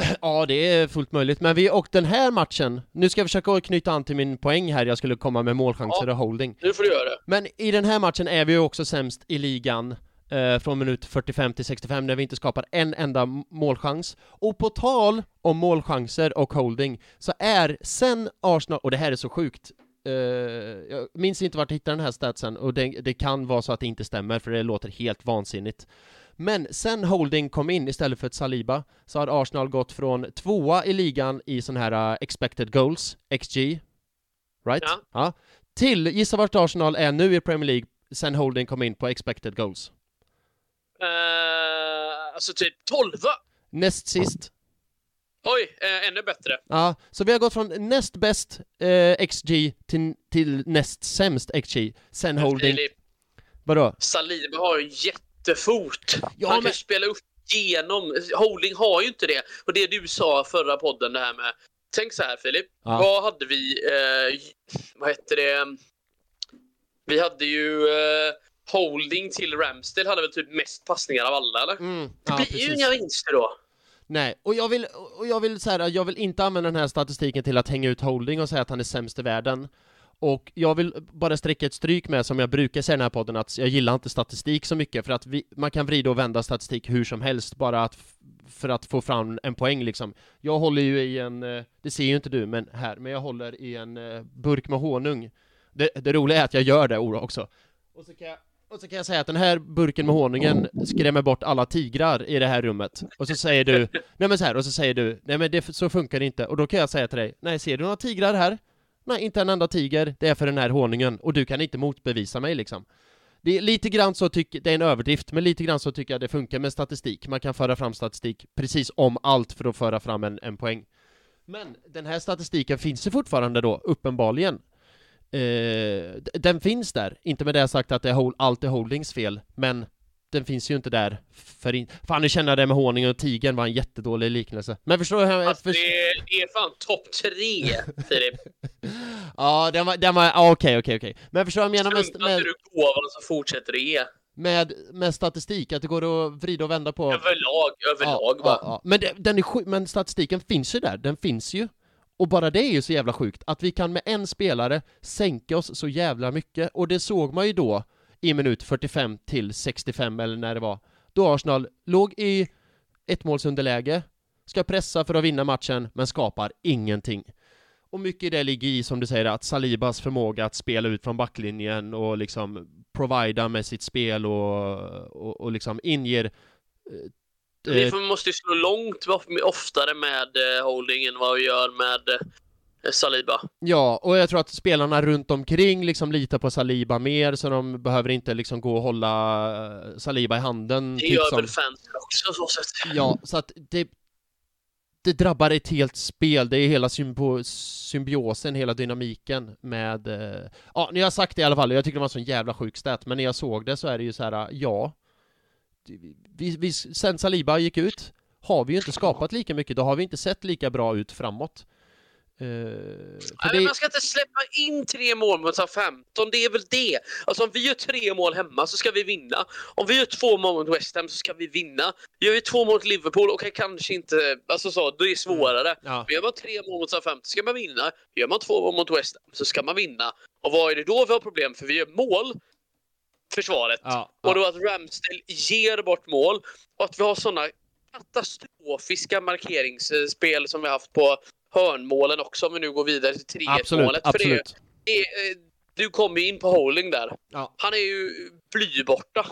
uh, ja, det är fullt möjligt. Men vi, och den här matchen, nu ska jag försöka knyta an till min poäng här, jag skulle komma med målchanser ja, och holding. Nu får du göra det. Men i den här matchen är vi ju också sämst i ligan. Eh, från minut 45 till 65 när vi inte skapar en enda målchans. Och på tal om målchanser och holding så är sen Arsenal, och det här är så sjukt, Uh, jag minns inte vart jag hittade den här statsen och det, det, kan vara så att det inte stämmer för det låter helt vansinnigt. Men sen Holding kom in istället för ett Saliba så har Arsenal gått från tvåa i ligan i sån här uh, expected goals, XG, right? Ja. ja. Till, gissa vart Arsenal är nu i Premier League sen Holding kom in på expected goals? Uh, alltså typ 12 Näst sist. Oj, eh, ännu bättre. Ja, så vi har gått från näst bäst eh, XG till, till näst sämst XG, sen holding... Filip, Vadå? Saliba har ju jättefot. Ja, Han men... kan spela upp genom... Holding har ju inte det. Och det du sa förra podden, det här med... Tänk så här Filip, ja. vad hade vi... Eh, vad hette det? Vi hade ju... Eh, holding till Ramsdale hade väl typ mest passningar av alla, eller? Mm, ja, det blir ju inga vinster då. Nej, och jag vill, och jag vill säga jag vill inte använda den här statistiken till att hänga ut Holding och säga att han är sämst i världen. Och jag vill bara sträcka ett stryk med, som jag brukar säga i den här podden, att jag gillar inte statistik så mycket, för att vi, man kan vrida och vända statistik hur som helst, bara att, för att få fram en poäng liksom. Jag håller ju i en, eh, det ser ju inte du, men här, men jag håller i en eh, burk med honung. Det, det roliga är att jag gör det också. Och så kan jag och så kan jag säga att den här burken med honungen skrämmer bort alla tigrar i det här rummet. Och så säger du, nej men så här, och så säger du, nej men det, så funkar det inte. Och då kan jag säga till dig, nej ser du några tigrar här? Nej, inte en enda tiger, det är för den här honungen. Och du kan inte motbevisa mig liksom. Det är lite grann så tycker, det är en överdrift, men lite grann så tycker jag det funkar med statistik. Man kan föra fram statistik precis om allt för att föra fram en, en poäng. Men den här statistiken finns ju fortfarande då, uppenbarligen. Eh, den finns där, inte med det sagt att det är allt är Holdings fel, men den finns ju inte där för in... Fan nu känner jag det med honungen och tigern var en jättedålig liknelse. Men förstår du? Alltså, för... det, det är fan topp tre, Filip. ja, den var, den var, okej, okay, okej, okej. Okay. Men förstår du vad jag menar med... med... du gåvan så fortsätter ge. Med, med statistik, att det går att vrida och vända på... Överlag, överlag ja, bara. Ja, ja. Men, det, den är men statistiken finns ju där, den finns ju. Och bara det är ju så jävla sjukt, att vi kan med en spelare sänka oss så jävla mycket, och det såg man ju då i minut 45 till 65 eller när det var, då Arsenal låg i ett målsunderläge, ska pressa för att vinna matchen, men skapar ingenting. Och mycket i det ligger i, som du säger, att Salibas förmåga att spela ut från backlinjen och liksom provida med sitt spel och, och, och liksom inger eh, vi eh, måste ju slå långt oftare med eh, Holding än vad vi gör med eh, Saliba. Ja, och jag tror att spelarna runt omkring liksom litar på Saliba mer, så de behöver inte liksom gå och hålla Saliba i handen. Det typ gör som... väl fansen också så sätt. Ja, så att det, det drabbar ett helt spel, det är hela symbo symbiosen, hela dynamiken med... Ja, ni har sagt det i alla fall, jag tycker det var en sån jävla sjuk stat, men när jag såg det så är det ju så här, ja, vi, vi, sen Saliba gick ut har vi ju inte skapat lika mycket, då har vi inte sett lika bra ut framåt. Uh, Nej, det... Man ska inte släppa in tre mål mot 15, det är väl det. Alltså om vi gör tre mål hemma så ska vi vinna. Om vi gör två mål mot West Ham så ska vi vinna. Gör vi två mål mot Liverpool, och kanske inte, alltså så, då är det svårare. Mm. Ja. Gör man tre mål mot 15 ska man vinna. Gör man två mål mot West Ham så ska man vinna. Och vad är det då vi har problem? För vi gör mål försvaret. Ja, ja. Och då att Ramsdale ger bort mål och att vi har sådana katastrofiska markeringsspel som vi haft på hörnmålen också om vi nu går vidare till 3-1 målet. För absolut. Det, eh, du kommer in på Holding där. Ja. Han är ju blyborta.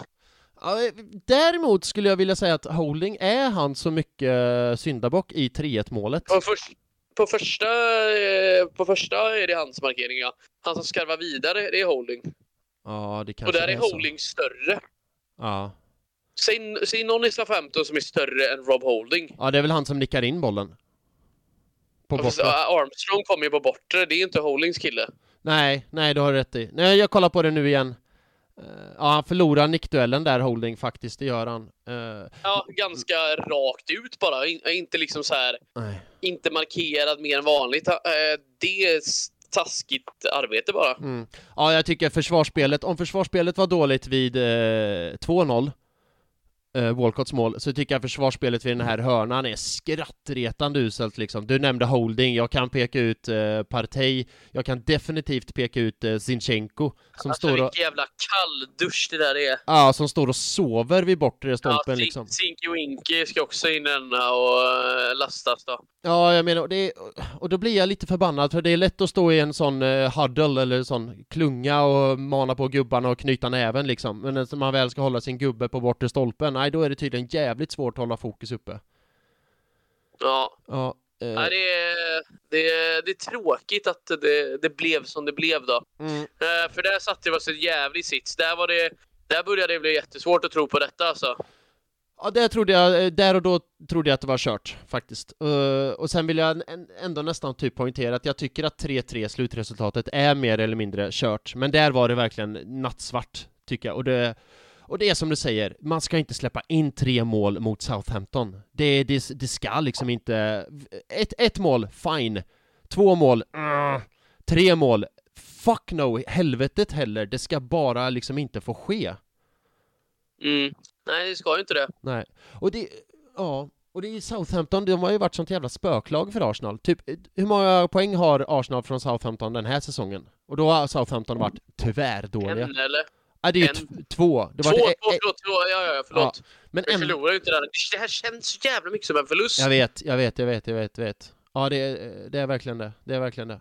Ja, däremot skulle jag vilja säga att Holding är han så mycket syndabock i 3-1 målet. För, först, på första, eh, på första är det hans markering, ja. Han som skarvar vidare, det är holding. Ja, det Och kanske där är så. holding större. Ja. Säg, säg någon i Southampton som är större än Rob Holding. ja, det är väl han som nickar in bollen. På Fast, bortre. äh, Armstrong kommer ju på bortre, det är inte Holdings kille. Nej, nej, du har rätt i. Nej, jag kollar på det nu igen. Eh, ja, han förlorar nickduellen där, Holding, faktiskt, det gör han. Eh, Ja, ganska rakt ut bara. In, inte liksom så här, nej. inte markerad mer än vanligt. Eh, Det är taskigt arbete bara. Mm. Ja, jag tycker försvarsspelet, om försvarsspelet var dåligt vid eh, 2-0, eh, Walcotts mål, så tycker jag försvarsspelet vid den här hörnan är skrattretande uselt liksom. Du nämnde Holding, jag kan peka ut eh, Partey, jag kan definitivt peka ut eh, Zinchenko, som, Alltså står och, vilken jävla kalldusch det där är. ja, som står och sover vid bortre Ja, stolpen Sin- liksom. Sinky Winky ska också in denna och eh, lastas då. Ja, jag menar, och, det och då blir jag lite förbannad för det är lätt att stå i en sån eh, huddle eller sån klunga och mana på gubbarna och knyta näven liksom. Men när man väl ska hålla sin gubbe på bortre stolpen, nej då är det tydligen jävligt svårt att hålla fokus uppe. Ja, Ja, eh, Nej, det, är, det, är, det är tråkigt att det, det blev som det blev då. mm, Eh, för där satte vi oss en jävlig sits. Där, var det, där började det bli jättesvårt att tro på detta alltså. ja, det trodde jag, eh, där och då trodde jag att det var kört faktiskt. Eh, och sen vill jag ändå nästan typ poängtera att jag tycker att 3-3 slutresultatet är mer eller mindre kört. Men där var det verkligen nattsvart, tycker jag. Och det, Och det är som du säger, man ska inte släppa in tre mål mot Southampton. Det, det, det ska liksom inte... Ett, ett mål, fine. Två mål, mm. Tre mål, fuck no, helvetet heller. Det ska bara liksom inte få ske. Mm. Nej, det ska ju inte det. Nej. Och det, ja, och det är Southampton, de har ju varit sånt jävla spöklag för Arsenal. Typ, hur många poäng har Arsenal från Southampton den här säsongen? Och då har Southampton varit tvärdåliga. En eller? Ja, det är ju en. två. Det Två, var två, ett- ett- förlåt, två, ja, ja, förlåt. men Vi en, förlorar ju inte där. Det här känns så jävla mycket som en förlust. Jag vet, jag vet, jag vet, jag vet, jag vet. Ja, det är, det är verkligen det. Det är verkligen det.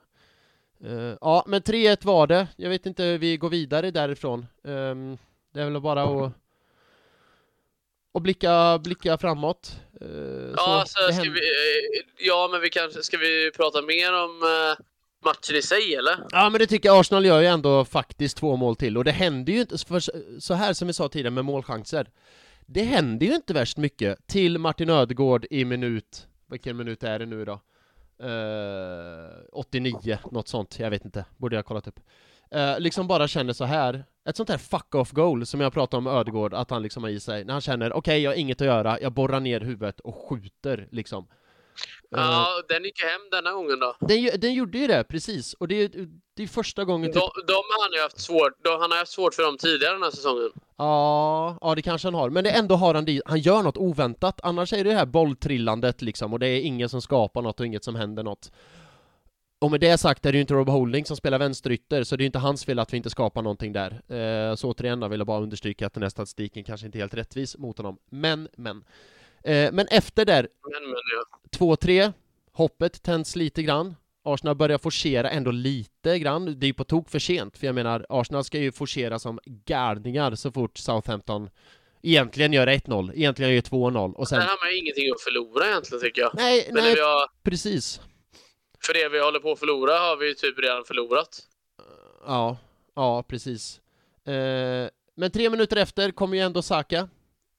Eh, ja, men 3-1 var det. Jag vet inte hur vi går vidare därifrån. Ehm, det är väl bara att och blicka, blicka framåt. Eh, Ja, så det ska vi, eh, ja, men vi kanske, ska vi prata mer om eh, matchen i sig eller? Ja men det tycker jag, Arsenal gör ju ändå faktiskt två mål till och det händer ju inte, för så här som vi sa tidigare med målchanser Det händer ju inte värst mycket till Martin Ödegård i minut, vilken minut är det nu då? Eh, uh, 89, något sånt, jag vet inte, borde jag ha kollat upp uh, Liksom bara känner så här ett sånt här fuck off goal som jag pratade om med Ödegård, att han liksom har i sig, när han känner okej jag har inget att göra, jag borrar ner huvudet och skjuter liksom Ja, den gick ju hem denna gången då. den, den gjorde ju det, precis, och det det är första gången typ De, de har han ju haft svårt, de, han har haft svårt för dem tidigare den här säsongen. Ja, ja det kanske han har, men det ändå har han det, han gör något oväntat, annars är det det här bolltrillandet liksom och det är ingen som skapar något och inget som händer något. Och med det sagt är det ju inte Rob Holding som spelar vänsterytter, så det är ju inte hans fel att vi inte skapar någonting där. Eh, så återigen då vill jag bara understryka att den här statistiken kanske inte är helt rättvis mot honom. Men, men. Eh, men efter där, Men, men ja. 2-3, hoppet tänds lite grann. Arsenal börjar forcera ändå lite grann. Det är ju på tok för sent, för jag menar, Arsenal ska ju forcera som galningar så fort Southampton egentligen gör 1-0, egentligen gör 2-0 och sen... Där har man ju ingenting att förlora egentligen tycker jag. Nej, Men nej, har, precis. för det vi håller på att förlora har vi ju typ redan förlorat. Ja, ja, precis. Eh, men tre minuter efter kommer ju ändå Saka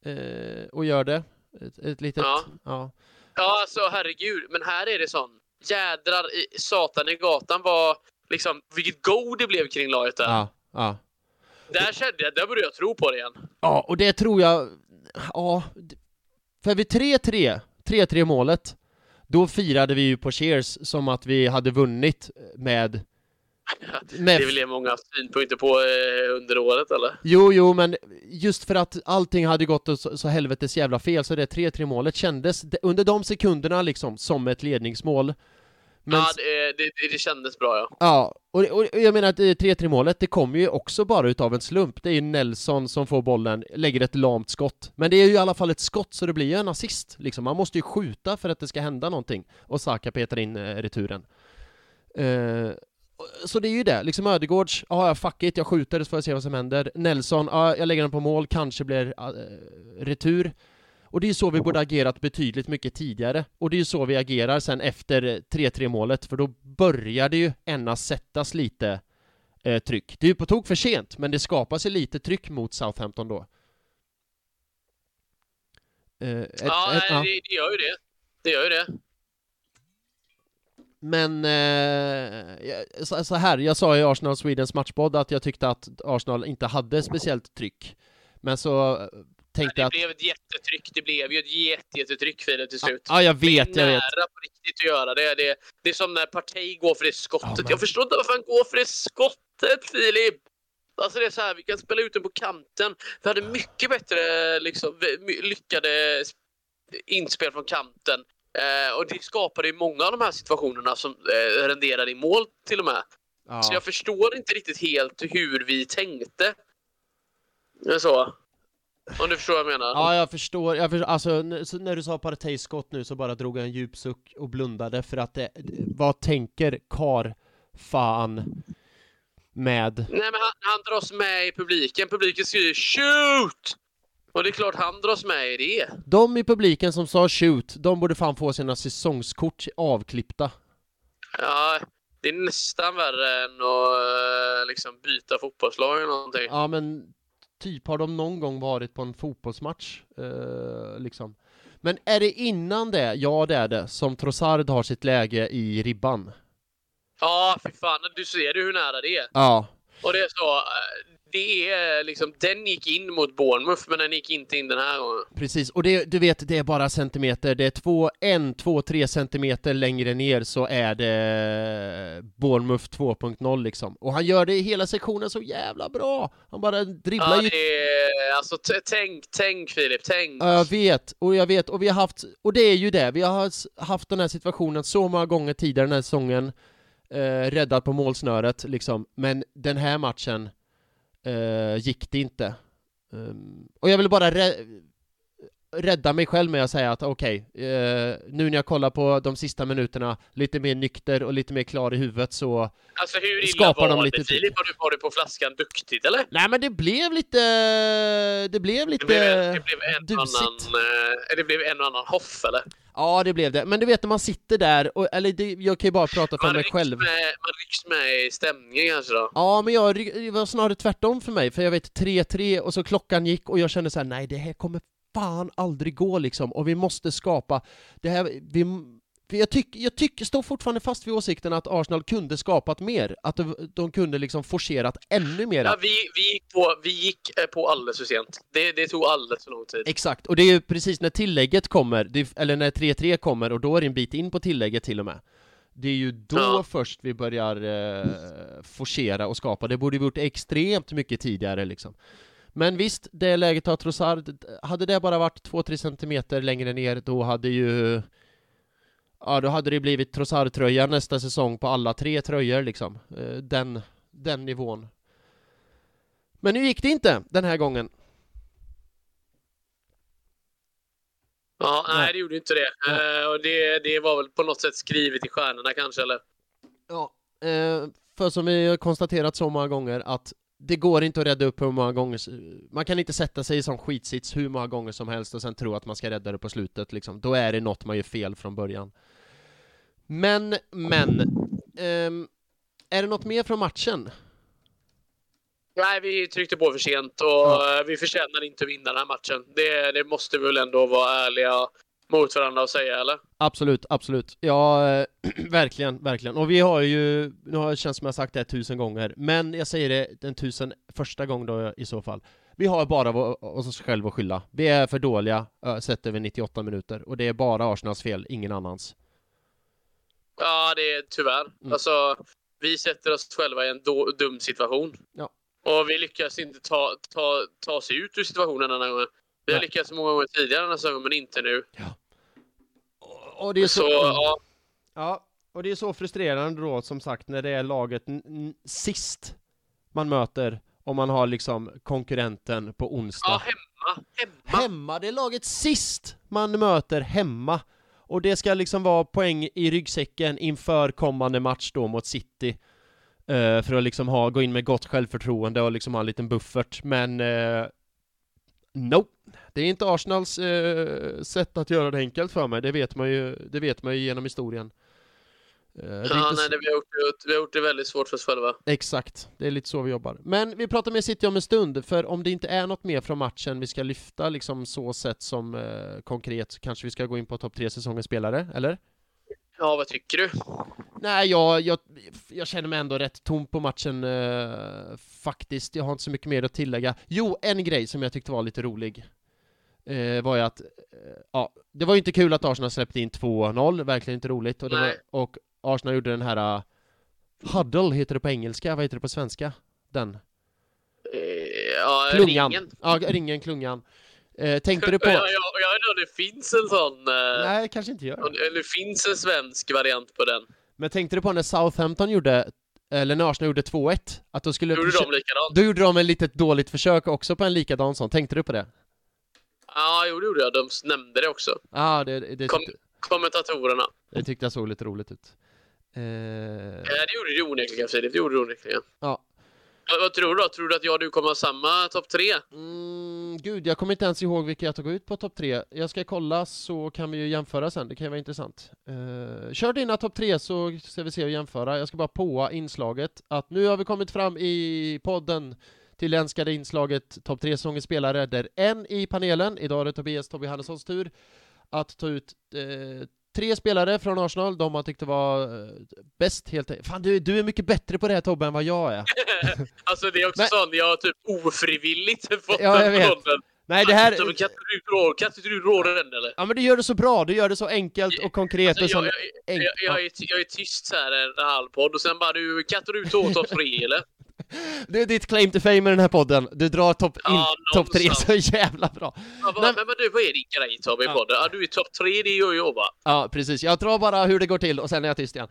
eh, och gör det. Ett, ett litet... Ja. ja. Ja, alltså herregud. Men här är det sån. Jädrar i satan i gatan var liksom, vilket go det blev kring laget där. Ja, ja. Där kände jag, där började jag tro på det igen. Ja, och det tror jag... Ja, för vid 3-3, 3-3 målet, då firade vi ju på Cheers som att vi hade vunnit med... med Det är väl det många synpunkter på eh, under året eller? Jo, jo, men just för att allting hade gått åt så, så helvetes jävla fel så det 3-3 målet kändes under de sekunderna liksom som ett ledningsmål. Men, Ja, det, det, det, kändes bra ja. Ja, och, och jag menar att eh, 3-3 målet, det kommer ju också bara utav en slump. Det är ju Nelson som får bollen, lägger ett lamt skott. Men det är ju i alla fall ett skott, så det blir ju en assist. Liksom. Man måste ju skjuta för att det ska hända någonting. Och Saka petar in eh, returen. Eh, så det är ju det, liksom Ödegårds, ja ja fuck it, jag skjuter så får jag se vad som händer. Nelson, ja jag lägger den på mål, kanske blir eh, retur. Och det är ju så vi borde agerat betydligt mycket tidigare. Och det är ju så vi agerar sen efter 3-3 målet, för då börjar det ju ena sättas lite eh, tryck. Det är ju på tok för sent, men det skapas ju lite tryck mot Southampton då. Eh, ett, ja, ett, nej, ja. Det, det gör ju det. Det gör ju det. Men eh, så här, jag sa i Arsenal Swedens matchbodd att jag tyckte att Arsenal inte hade speciellt tryck. Men så eh, tänkte jag att... Det blev ett jättetryck, det blev ju ett jätte, jättetryck Filip till slut. Ja, jag vet, det är jag nära på riktigt att göra det. Det, det är som när Partey går för det skottet. Men... Jag förstår inte varför han går för det skottet, Filip! Alltså det är så här, vi kan spela ut den på kanten. Vi hade mycket bättre liksom, lyckade inspel från kanten. Eh, och det skapade ju många av de här situationerna som eh, renderade i mål till och med. Ja. Så jag förstår inte riktigt helt hur vi tänkte. Så. Om du förstår vad jag menar? Ja, jag förstår. Jag förstår. Alltså, när du sa Partey skott nu så bara drog jag en djup suck och blundade för att det, vad tänker kar fan med? Nej, men han, han dras med i publiken. Publiken skriver SHOOT! Och det är klart han dras med i det. De i publiken som sa shoot, de borde fan få sina säsongskort avklippta. Ja, det är nästan värre än att eh, liksom byta fotbollslag eller någonting. Ja, men typ har de någon gång varit på en fotbollsmatch, eh, liksom. Men är det innan det, ja det är det, som Trossard har sitt läge i ribban? Ja, för fan, du ser ju hur nära det är. Ja. Och det är så, eh, det är liksom, den gick in mot Bournemouth, men den gick inte in den här gången. Precis, och det, du vet, det är bara centimeter, det är två, en, två, tre centimeter längre ner så är det Bournemouth 2.0 liksom. Och han gör det i hela sektionen så jävla bra! Han bara dribblar ja, ju... är, alltså tänk, tänk Filip, tänk! Ja, jag vet, och jag vet, och vi har haft, och det är ju det, vi har haft den här situationen så många gånger tidigare den här säsongen, eh, räddad på målsnöret liksom, men den här matchen Eh, gick det inte. Um, och jag vill bara rädda mig själv med att säga att okej, okay, uh, nu när jag kollar på de sista minuterna, lite mer nykter och lite mer klar i huvudet så Alltså hur skapar de lite det Filip? Var du, var du på flaskan duktigt eller? Nej men det blev lite, det blev lite det blev, det blev en dusigt. Annan, uh, det blev en och annan hoff eller? Ja, det blev det. Men du vet när man sitter där, och, eller det, jag kan ju bara prata för man mig själv. Med, man rycks med i stämningen kanske då? Ja, men jag, det var snarare tvärtom för mig, för jag vet 3-3 och så klockan gick och jag kände så här: nej det här kommer fan aldrig gå liksom, och vi måste skapa det här, vi, jag, tycker, jag tycker, står fortfarande fast vid åsikten att Arsenal kunde skapat mer, att de, de kunde liksom forcerat ännu mer. Ja, vi, vi, gick på, vi gick eh, på alldeles för sent. Det, det tog alldeles för lång tid. Exakt, och det är ju precis när tillägget kommer, det, eller när 3-3 kommer, och då är det en bit in på tillägget till och med. Det är ju då ja. först vi börjar eh, forcera och skapa, det borde vi gjort extremt mycket tidigare liksom. Men visst, det läget har Trossard, hade det bara varit 2-3 centimeter längre ner, då hade ju ja då hade det blivit Trossard-tröja nästa säsong på alla tre tröjor liksom. Eh, den, den nivån. Men nu gick det inte den här gången. Ja, nej, det gjorde inte det. Ja. och det, det var väl på något sätt skrivet i stjärnorna kanske, eller? Ja, eh, för som vi har konstaterat så många gånger att det går inte att rädda upp hur många gånger, man kan inte sätta sig i sån skitsits hur många gånger som helst och sen tro att man ska rädda det på slutet liksom. Då är det något man gör fel från början. Men, men, um, är det något mer från matchen? Nej, vi tryckte på för sent och ja. vi förtjänar inte att vinna den här matchen. Det, det måste vi väl ändå vara ärliga mot varandra och säga, eller? Absolut, absolut. Ja, äh, verkligen, verkligen. Och vi har ju, nu har det känts som jag sagt det tusen gånger, men jag säger det den tusen första gången då i så fall. Vi har bara oss själva att skylla. Vi är för dåliga sett över 98 minuter och det är bara Arsenals fel, ingen annans. Ja, det är tyvärr. Mm. Alltså, vi sätter oss själva i en do, dum situation. Ja. Och vi lyckas inte ta, ta, ta oss ut ur situationen denna gången. Vi har lyckats många gånger tidigare här säsongen, men inte nu. Ja. Och det är så... så ja. ja, och det är så frustrerande då, som sagt, när det är laget sist man möter om man har liksom konkurrenten på onsdag. Ja, hemma. Hemma. Hemma, det är laget sist man möter hemma. Och det ska liksom vara poäng i ryggsäcken inför kommande match då mot City. Uh, för att liksom ha, gå in med gott självförtroende och liksom ha en liten buffert, men uh, Nope. Det är inte Arsenals eh, sätt att göra det enkelt för mig, det vet man ju, det vet man ju genom historien. Eh, ja, nej, det, vi, har gjort, vi har gjort det väldigt svårt för oss själva. Exakt, det är lite så vi jobbar. Men vi pratar med City om en stund, för om det inte är något mer från matchen vi ska lyfta liksom så sett som eh, konkret, så kanske vi ska gå in på topp tre säsongens spelare, eller? Ja, vad tycker du? Nej, jag, jag, jag känner mig ändå rätt tom på matchen eh, faktiskt. Jag har inte så mycket mer att tillägga. Jo, en grej som jag tyckte var lite rolig eh, var ju att, eh, ja, det var ju inte kul att Arsenal släppte in 2-0, verkligen inte roligt. Och, var, och Arsenal gjorde den här uh, Huddle heter det på engelska, vad heter det på svenska? Den? Eh, ja, klungan. ringen. Ja, ringen, klungan. Eh, tänkte du på... Ja, jag, jag vet det finns en sån... Eh, Nej, kanske inte gör. Eller det finns en svensk variant på den. Men tänkte du på när Southampton gjorde, eller när Arsenal gjorde 2-1? Att då skulle... Gjorde de likadant? Då gjorde de ett litet dåligt försök också på en likadan sån. Tänkte du på det? Ja, jo det gjorde jag. De nämnde det också. Ja, det, det Kom, kommentatorerna. Det tyckte jag såg lite roligt ut. Eh... Ja, det gjorde det onekligen, Filip. Det gjorde det onekligen. Ja. Vad, vad tror du då? Tror du att jag och du kommer ha samma topp tre? Mm, gud, jag kommer inte ens ihåg vilka jag tog ut på topp tre. Jag ska kolla så kan vi ju jämföra sen, det kan ju vara intressant. Uh, kör dina topp tre så ska vi se och jämföra. Jag ska bara påa inslaget att nu har vi kommit fram i podden till det önskade inslaget topp tre säsongens spelare där en i panelen, idag är det Tobias Tobbe Hannessons tur, att ta ut eh, tre spelare från Arsenal, de man tyckte var eh, bäst helt enkelt. Fan du, du är mycket bättre på det här Tobbe än vad jag är. alltså det är också Men... sånt, jag har typ ofrivilligt fått ja, jag vet. Rollen. Nej det här... Alltså, kan inte du råda den eller? Ja men du gör det så bra, du gör det så enkelt och konkret alltså, och så jag, jag, jag, jag, är, jag är tyst så här en halv podd och sen bara du, kan inte du ta topp tre eller? Det är ditt claim to fame med den här podden. Du drar topp ja, top tre så jävla bra. Ja, va, men, men du, vad är din grej Tobbe i ja. podden? Ja, du är topp tre, det gör jag va? Ja, precis. Jag drar bara hur det går till och sen är jag tyst igen.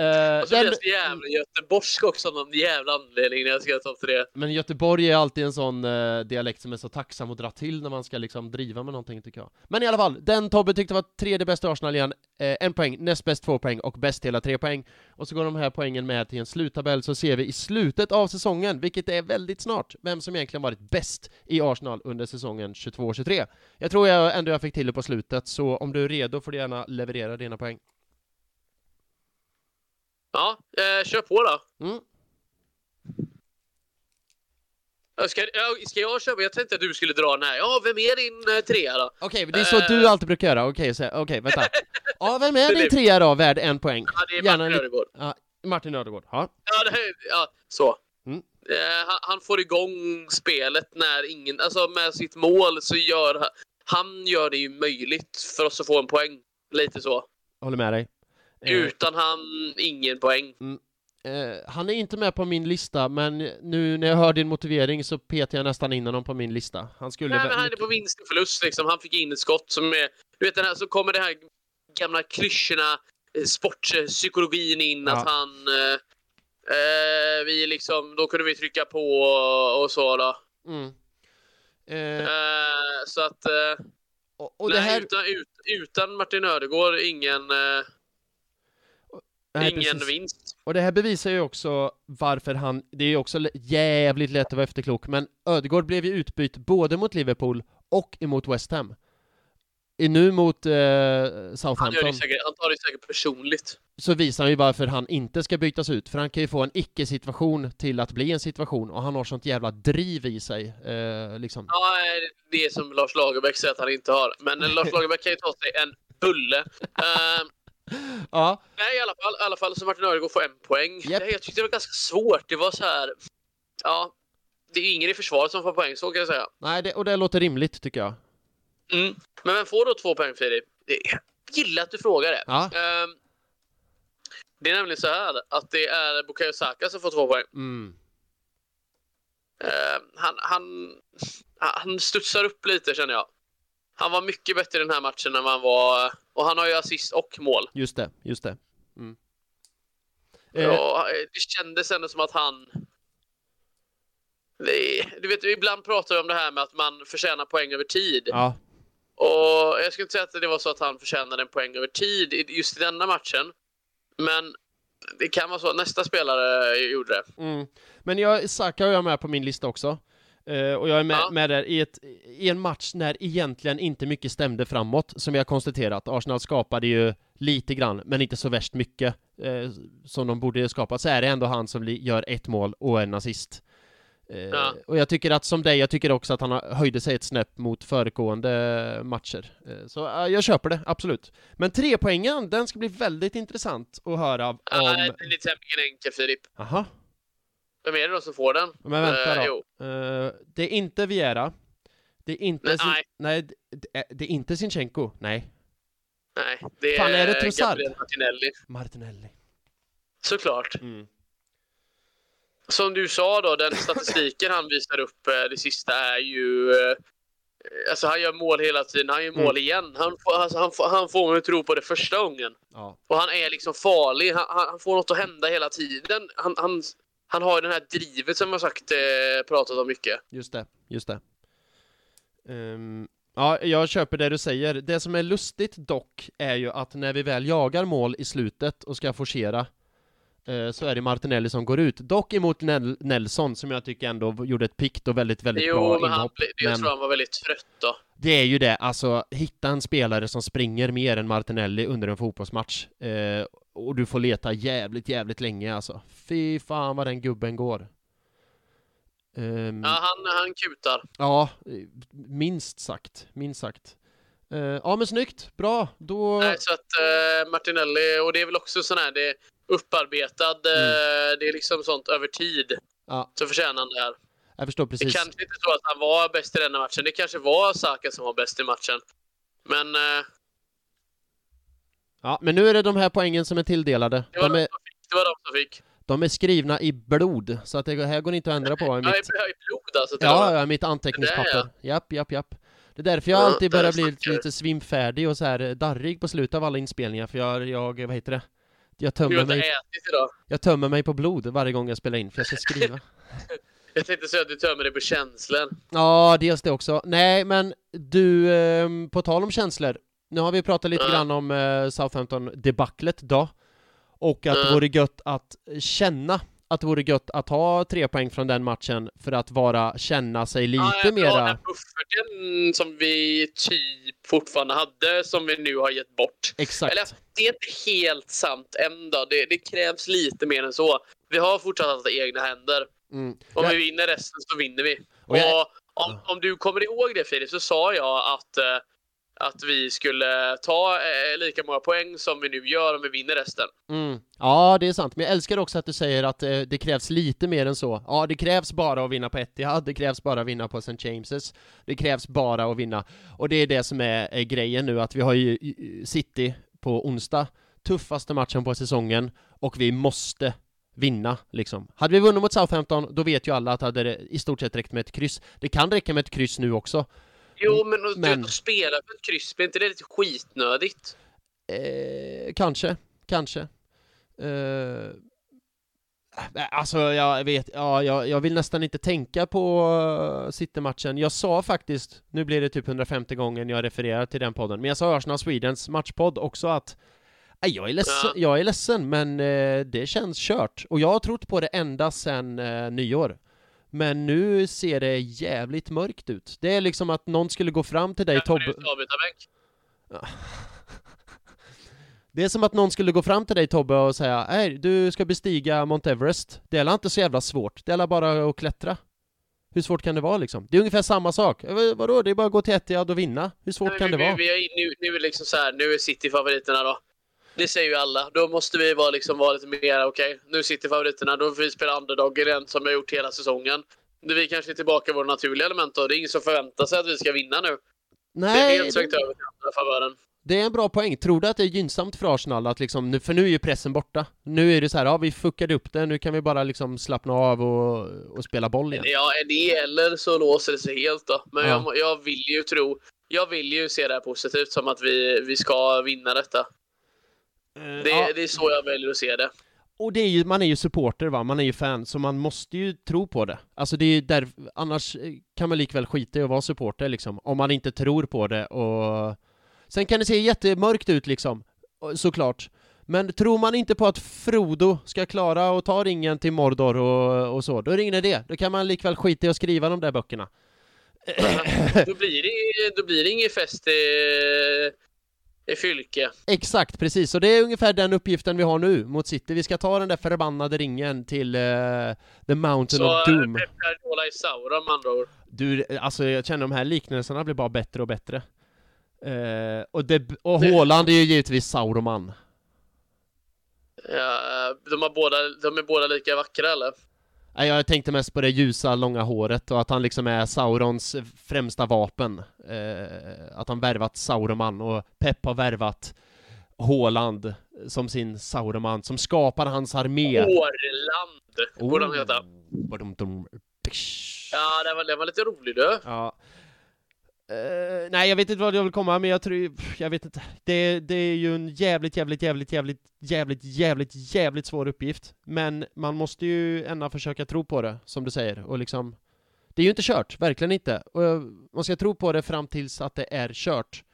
Uh, och så den... blir jag jävla göteborgsk också av någon jävla anledning när jag ska ta tre. Men Göteborg är alltid en sån uh, dialekt som är så tacksam att dra till när man ska liksom driva med någonting tycker jag. Men i alla fall, den Tobbe tyckte var tredje bästa Arsenal igen, uh, en poäng, näst bäst två poäng och bäst hela tre poäng. Och så går de här poängen med till en sluttabell så ser vi i slutet av säsongen, vilket är väldigt snart, vem som egentligen varit bäst i Arsenal under säsongen 22-23. Jag tror jag ändå jag fick till det på slutet, så om du är redo får du gärna leverera dina poäng. Ja, eh, kör på då. Mm. Ska, ska jag köpa? Jag tänkte att du skulle dra den här. Ja, vem är din eh, trea då? Okej, okay, det är så uh, du alltid brukar göra. Okej, okay, okay, vänta. ja, vem är din trea då, värd en poäng? Ja, det är Martin Gärna Ödegård. Ja, Martin Ödegård. Ja, ja, det, ja så. Mm. Uh, han, han, får igång spelet när ingen, alltså med sitt mål så gör han, han gör det ju möjligt för oss att få en poäng. Lite så. Håller med dig. Eh, Utan han, ingen poäng. Mm. Eh, han är inte med på min lista, men nu när jag hör din motivering så petar jag nästan in honom på min lista. Han skulle... Nej, men han är på vinst och förlust liksom. Han fick in ett skott som är... Du vet den här, så kommer det här gamla klyschorna, eh, sportpsykologin in, ja. att han... Eh, eh, vi liksom, då kunde vi trycka på och, och så då. Mm. Så att... och, och nej, här... utan, ut, utan Martin Ödegård, ingen... Nej, Ingen precis. vinst. Och det här bevisar ju också varför han, det är ju också jävligt lätt att vara efterklok, men Ödegård blev ju utbytt både mot Liverpool och emot West Ham. I nu mot eh, Southampton. Han, gör det säkert, han tar det säkert personligt. Så visar han ju varför han inte ska bytas ut, för han kan ju få en icke-situation till att bli en situation, och han har sånt jävla driv i sig, eh, liksom. Ja, det är som Lars Lagerbäck säger att han inte har. Men Lars Lagerbäck kan ju ta sig en bulle. Uh, ja. Nej, i alla fall, i alla fall så Martin Öregård får en poäng. Yep. Jag tyckte det var ganska svårt. Det var så här... Ja, det är ingen i försvaret som får poäng, så kan jag säga. Nej, det, och det låter rimligt tycker jag. Mm. Men vem får då två poäng, Filip? Jag gillar att du frågar det. Ja. Um, det är nämligen så här att det är Bukayo Saka som får två poäng. Mm. Uh, han, han, han studsar upp lite känner jag. Han var mycket bättre i den här matchen än vad han var och han har ju assist och mål. Just det, just det. Mm. Ja, det kändes ändå som att han... Du vet, ibland pratar vi om det här med att man förtjänar poäng över tid. Ja. Och jag skulle inte säga att det var så att han förtjänade en poäng över tid just i denna matchen. Men det kan vara så att nästa spelare gjorde det. Mm. Men jag, Saka har jag med på min lista också. Eh, och jag är med, Ja. med där i, ett, i en match när egentligen inte mycket stämde framåt, som vi har konstaterat. Arsenal skapade ju lite grann, men inte så värst mycket eh, som de borde skapa. Så är det ändå han som gör ett mål och en assist. Eh, Ja. Och jag tycker att som dig, jag tycker också att han höjde sig ett snäpp mot föregående matcher. Så jag köper det, absolut. Men trepoängen, den ska bli väldigt intressant att höra om... Nej, det är tämligen enkel Filip. Aha, Vem är det då som får den? men vänta Eh, då. Eh, det är inte Viera. Det är inte... Nej, Sin... nej. nej det, det är- det är inte Sinchenko. Nej. Nej, det är, Fan, är det Trossard? Martinelli. Martinelli. Såklart. Mm. Som du sa då, den statistiken han visar upp eh, det sista är ju... eh, Alltså han gör mål hela tiden, han gör Mm. mål igen. Han, får- alltså, han, får- han får mig att tro på det första gången. Ja. Och han är liksom farlig, han, han han får något att hända hela tiden. Han, han, han har ju det här drivet som jag sagt eh, pratat om mycket. Just det, just det. Ehm, ja, jag köper det du säger. Det som är lustigt dock är ju att när vi väl jagar mål i slutet och ska forcera eh, så är det Martinelli som går ut. Dock emot Nel- Nelson som jag tycker ändå gjorde ett pikt och väldigt, väldigt Jo, bra men han, inhopp. jag men- tror han var väldigt trött då. Det är ju det, alltså hitta en spelare som springer mer än Martinelli under en fotbollsmatch eh, och du får leta jävligt, jävligt länge alltså. Fy fan vad den gubben går. Ehm, Ja, han, han kutar. Ja, minst sagt, minst sagt. Eh, ja men snyggt, bra, då... Nej, så att eh, Martinelli, och det är väl också sån här, det är upparbetad, eh, det är liksom sånt över tid. Mm. Ja. Så förtjänar han det här. Jag förstår Det precis. kanske inte så att han var bäst i den här matchen. Det kanske var Saka som var bäst i matchen. Men Ja, men nu är det de här poängen som är tilldelade. det, var De är, som fick, det var de som fick. de är skrivna i blod, så att det här går inte att ändra på i Ja, i, mitt... blod alltså. Ja, ja, mitt anteckningspapper. Japp, japp, japp. Det är därför jag Ja, alltid börjar bli lite, lite svimfärdig och så här darrig på slutet av alla inspelningar, för jag, jag vad heter det? Jag tömmer, mig, jag tömmer mig på blod varje gång jag spelar in, för jag ska skriva. Jag tänkte säga att du tömmer dig på känslor. Ja, dels det också. Nej, men du, ehm, på tal om känslor. Nu har vi pratat lite Ja. grann om eh, Southampton-debaclet då. Och att det Ja. vore gött att känna att det vore gött att ha tre poäng från den matchen för att vara, känna sig lite ja, mera... har Den bufferten som vi typ fortfarande hade, som vi nu har gett bort. Exakt. Eller det är inte helt sant ändå. Det, det krävs lite mer än så. Vi har fortsatt att ha egna händer. Mm. Om Jag- vi vinner resten så vinner vi. Och Och, jag- om, om du kommer ihåg det Filip, så sa jag att, eh, att vi skulle ta eh, lika många poäng som vi nu gör om vi vinner resten. Mm. Ja, det är sant. Men jag älskar också att du säger att eh, det krävs lite mer än så. Ja, det krävs bara att vinna på Etihad, det krävs bara att vinna på St. James's, det krävs bara att vinna. Och det är det som är, är grejen nu, att vi har ju eh, City på onsdag, tuffaste matchen på säsongen, och vi måste vinna, liksom. Hade vi vunnit mot Southampton, då vet ju alla att hade det i stort sett räckt med ett kryss. Det kan räcka med ett kryss nu också. Jo, men, att- Men- spela för ett kryss, blir inte det lite skitnödigt? Eh, kanske, kanske. Eh, alltså, jag vet, ja, jag, jag vill nästan inte tänka på uh, City-matchen. Jag sa faktiskt, nu blir det typ 150 gånger jag refererar till den podden, men jag sa Arsenal Swedens matchpodd också att "Nej, jag är, ledsen, Ja. jag är ledsen, men eh, det känns kört. Och jag har trott på det ända sedan eh, nyår. Men nu ser det jävligt mörkt ut. Det är liksom att någon skulle gå fram till dig, Tobbe. det är som att någon skulle gå fram till dig Tobbe och säga Nej, du ska bestiga Mount Everest. Det är inte så jävla svårt. Det är bara att klättra. Hur svårt kan det vara liksom? Det är ungefär samma sak. Eh, vad- Vadå? Det är bara att gå till Etihad och vinna. Hur svårt Nej, kan vi, det vara? Vi, vi är, nu, nu är liksom så här, nu är City favoriterna då. Det säger ju alla. Då måste vi vara, liksom, vara lite mer, okej, nu är City favoriterna, då får vi spela underdog igen som vi har gjort hela säsongen. Det Vi kanske är tillbaka i våra naturliga element då. Det är ingen som förväntar sig att vi ska vinna nu. det är Nej, helt svängt över till andra favören. det är en bra poäng. Tror du att det är gynnsamt för Arsenal att liksom, nu- för nu är ju pressen borta. Nu är det så här, ja vi fuckade upp det, nu kan vi bara liksom slappna av och, och spela boll igen. Ja, det eller så låser det sig helt då. Men Ja. jag, jag vill ju tro, jag vill ju se det här positivt som att vi, vi ska vinna detta. Det, Ja. det är så jag väljer att se det. Och det är ju, man är ju supporter va, man är ju fan, så man måste ju tro på det. Alltså det är ju där, annars eh, kan man likväl skita i att vara supporter liksom, om man inte tror på det och... Sen kan det se jättemörkt ut liksom, och- såklart. Men tror man inte på att Frodo ska klara att ta ringen till Mordor och, och så, då är det ingen idé. Då kan man likväl skita i att skriva de där böckerna. då, blir det, då blir det ingen fest i, i Fylke. Exakt, precis. Så det är ungefär den uppgiften vi har nu mot City. Vi ska ta den där förbannade ringen till uh, The Mountain så, of Doom. Så Pep Guardiola i Sauron med andra ord. Du, alltså jag känner de här liknelserna blir bara bättre och bättre. Uh, och det, och Haaland är ju givetvis Sauroman. Ja, de, har båda, de är båda lika vackra eller? Nej, jag tänkte mest på det ljusa, långa håret och att han liksom är Saurons främsta vapen. Eh, att han värvat Sauroman och Pep har värvat Håland som sin Sauroman, som skapar hans armé. Hårland, borde han heta. Oh. Ja, det var, det var lite rolig du. Ja. Uh, nej, jag vet inte vad jag vill komma, men jag tror, jag vet inte. Det, det är ju en jävligt, jävligt, jävligt, jävligt, jävligt, jävligt, jävligt svår uppgift. Men man måste ju ändå försöka tro på det, som du säger, och liksom Det är ju inte kört, verkligen inte. Och man ska tro på det fram tills att det är kört.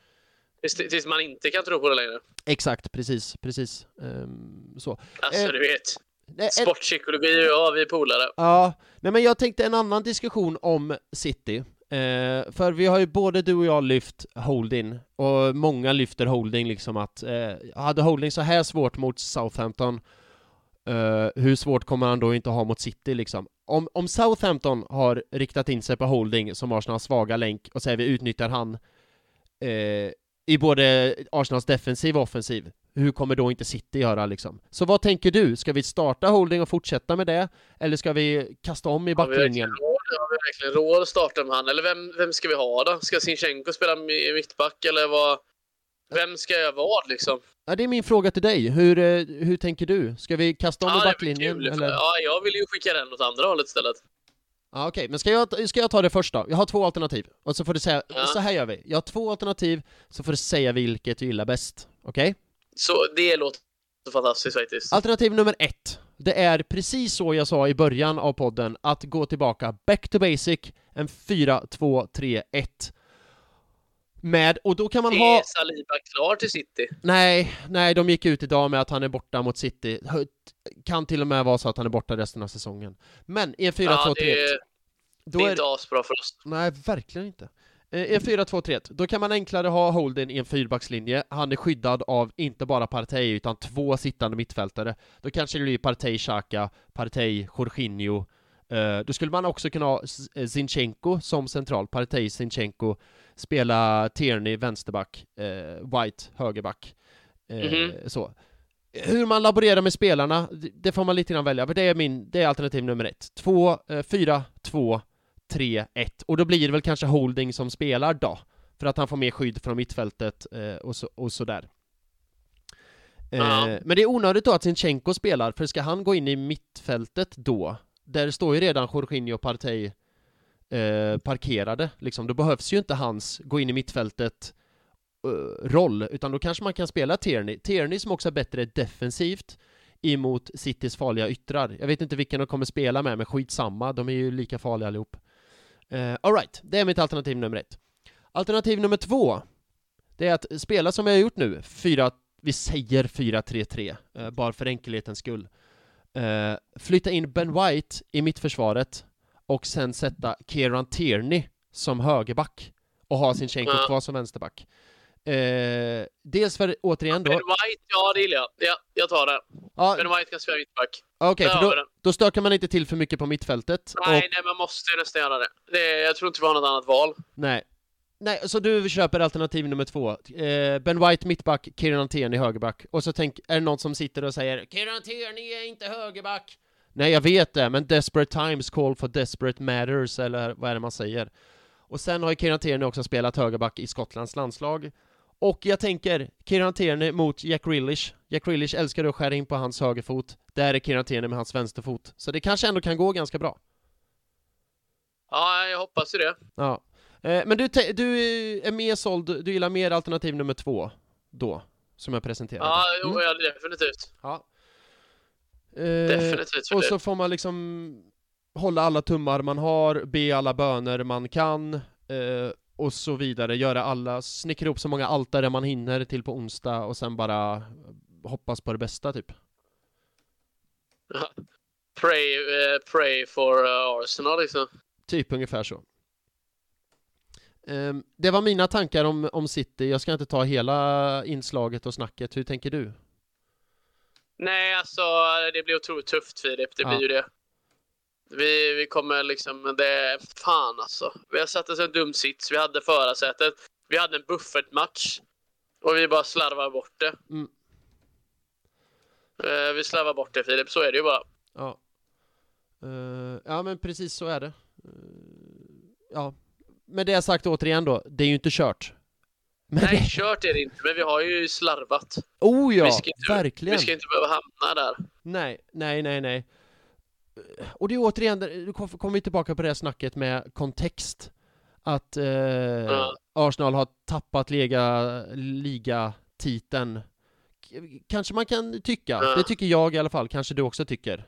Tills, man inte kan tro på det längre. Exakt, precis, precis. Um, så. Alltså, uh, du vet. Sportpsykologi och jag, vi är polare. Ja, nej men jag tänkte en annan diskussion om City. Eh, för vi har ju både du och jag lyft Holding, och många lyfter Holding liksom att, eh, hade Holding så här svårt mot Southampton, eh, hur svårt kommer han då inte ha mot City liksom? Om, om Southampton har riktat in sig på Holding som Arsenals svaga länk, och säger vi utnyttjar han eh, i både Arsenals defensiv och offensiv, hur kommer då inte City göra liksom? Så vad tänker du? Ska vi starta Holding och fortsätta med det? Eller ska vi kasta om i backlinjen? Ja, har vi verkligen råd att starta med han? Eller vem, vem ska vi ha då? Ska Sinchenko spela mittback eller vad? Vem ska jag vara liksom? Ja, det är min fråga till dig. Hur, eh, hur tänker du? Ska vi kasta om ja, i backlinjen? Eller? Ja, jag vill ju skicka den åt andra hållet istället. Ja, Okej, okay. men ska jag, ska jag ta det först då? Jag har två alternativ, och så får du säga, ja. så här gör vi. Jag har två alternativ, så får du säga vilket du gillar bäst. Okej? Okay? Så det låter fantastiskt faktiskt. Alternativ nummer ett. Det är precis så jag sa i början av podden, att gå tillbaka back to basic, en 4-2-3-1. Med, och då kan man ha... Är Saliba klar till City? Nej, nej, de gick ut idag med att han är borta mot City. Kan till och med vara så att han är borta resten av säsongen. Men i en 4-2-3-1... Ja, det, är, det är inte asbra för oss. Nej, verkligen inte. Eh, en 4-2-3-1, då kan man enklare ha Holden i en fyrbackslinje, han är skyddad av inte bara Partey utan två sittande mittfältare. Då kanske det blir Partey, Xhaka, Partey, Jorginho. Uh, då skulle man också kunna ha eh, Zinchenko som central, Partey, Zinchenko, spela Tierney vänsterback, White högerback. Mm -hmm. Så. Hur man laborerar med spelarna, det får man lite grann välja, för det är min, det är alternativ nummer ett. 2, 4, 2, 3-1 och då blir det väl kanske Holding som spelar då för att han får mer skydd från mittfältet eh, och, så, och sådär. Eh, Men det är onödigt då att Sinchenko spelar, för ska han gå in i mittfältet då, där står ju redan Jorginho och Partey eh, parkerade, liksom, då behövs ju inte hans gå in i mittfältet uh, roll, utan då kanske man kan spela Tierney. Tierney som också är bättre defensivt, emot Citys farliga yttrar. Jag vet inte vilken de kommer spela med, men skitsamma, de är ju lika farliga allihop. Uh, Alright, det är mitt alternativ nummer ett. Alternativ nummer två, det är att spela som vi har gjort nu, fyra, vi säger 4-3-3, uh, eh, bara för enkelhetens skull. Uh, flytta in Ben White i mittförsvaret och sen sätta Kieran Tierney som högerback och ha sin mm. kvar som vänsterback. Eh, dels för, återigen då... Ben White, ja det gillar jag. Ja, jag tar det. Ja. Ben White kan spela mittback. Okej, okay, för då, då stökar man inte till för mycket på mittfältet. Nej, och... nej, man måste nästan göra det. det. Jag tror inte vi har något annat val. Nej. Nej, så du köper alternativ nummer två. Eh, ben White mittback, Kieran Tierney högerback. Och så tänk, är det någon som sitter och säger Tierney är inte högerback. Nej, jag vet det, men desperate times call for desperate matters, eller vad är det man säger? Och sen har ju Tierney också spelat högerback i Skottlands landslag. Och jag tänker, Kieran Tierney mot Jack Grealish. Jack Grealish älskar att skära in på hans högerfot. Där är Kieran Tierney med hans vänsterfot. Så det kanske ändå kan gå ganska bra. Ja, jag hoppas ju det. Ja. Eh, men du, du är mer såld, du gillar mer alternativ nummer två då, som jag presenterade? Ja, jo, mm. ja definitivt. Ja. Eh, definitivt. Och så får man liksom hålla alla tummar man har, be alla böner man kan, eh, och så vidare, göra alla, snickra ihop så många altare man hinner till på onsdag och sen bara hoppas på det bästa typ. pray, uh, pray for uh, Arsenal liksom. Typ ungefär så. Um, det var mina tankar om, om City. Jag ska inte ta hela inslaget och snacket. Hur tänker du? Nej, alltså det blir otroligt tufft Filip. Det blir Ja. ju det. Vi, vi kommer liksom, det fan alltså. Vi har satt oss i en dum sits. Vi hade förarsätet. Vi hade en buffertmatch. Och vi bara slarvar bort det. Mm. Eh, vi slarvar bort det Filip, så är det ju bara. Ja. Eh, ja men precis så är det. Eh, ja. Med det sagt återigen då, det är ju inte kört. Men Nej, det... kört är det inte, men vi har ju slarvat. Oh ja, vi inte- verkligen. Vi ska inte behöva hamna där. Nej, nej, nej, nej. Och det är återigen, nu kom- kommer vi tillbaka på det här snacket med kontext. Att eh, Ja. Arsenal har tappat liga, ligatiteln. Kanske man kan tycka, Ja. det tycker jag i alla fall, kanske du också tycker.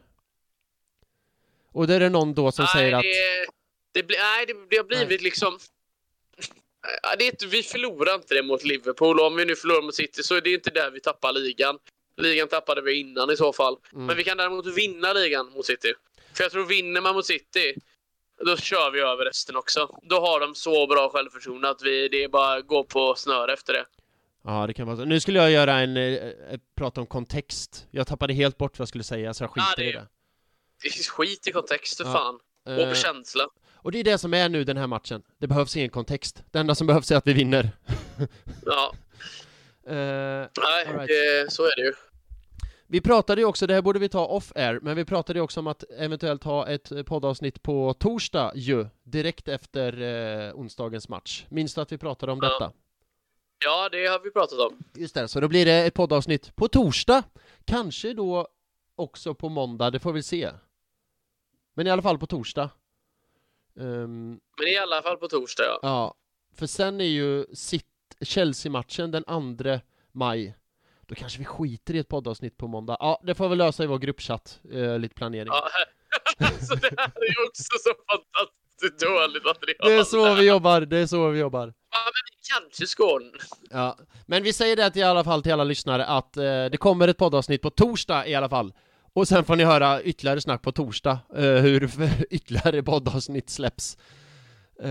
Och det är det någon då som nej, säger att... det, det, nej, det, det har blivit liksom... Ja, Det är inte, vi förlorar inte det mot Liverpool. Om vi nu förlorar mot City så är det inte där vi tappar ligan. Ligan tappade vi innan i så fall. Mm. Men vi kan däremot vinna ligan mot City. För jag tror vinner man mot City, då kör vi över resten också. Då har de så bra självförtroende att vi, det är bara att gå på snöre efter det. Ja, det kan vara så. Nu skulle jag göra en, eh, eh, prata om kontext. Jag tappade helt bort vad jag skulle säga, så jag skiter Ja, det- i det. Det är skit i kontext för Ja. fan. Och Eh, på känsla. och det är det som är nu den här matchen. Det behövs ingen kontext. Det enda som behövs är att vi vinner. Ja, Eh, nej, right. det, så är det ju. Vi pratade ju också, det här borde vi ta off-air, men vi pratade ju också om att eventuellt ha ett poddavsnitt på torsdag ju, direkt efter eh, onsdagens match. Minns du att vi pratade om Ja. detta? Ja, det har vi pratat om. Just det, så då blir det ett poddavsnitt på torsdag. Kanske då också på måndag, det får vi se. Men i alla fall på torsdag. Ehm, Men i alla fall på torsdag, ja. ja, för sen är ju Cit- Chelsea-matchen den 2 maj. Då kanske vi skiter i ett poddavsnitt på måndag. Ja, det får vi lösa i vår gruppchatt, eh, lite planering. ja. alltså, det här är ju också så fantastiskt dåligt material. Det är så vi jobbar, det är så vi jobbar. Ja, men vi kanske skål. Ja, men vi säger det i alla fall till alla lyssnare att eh, det kommer ett poddavsnitt på torsdag i alla fall. Och sen får ni höra ytterligare snack på torsdag, eh, hur ytterligare poddavsnitt släpps. Eh,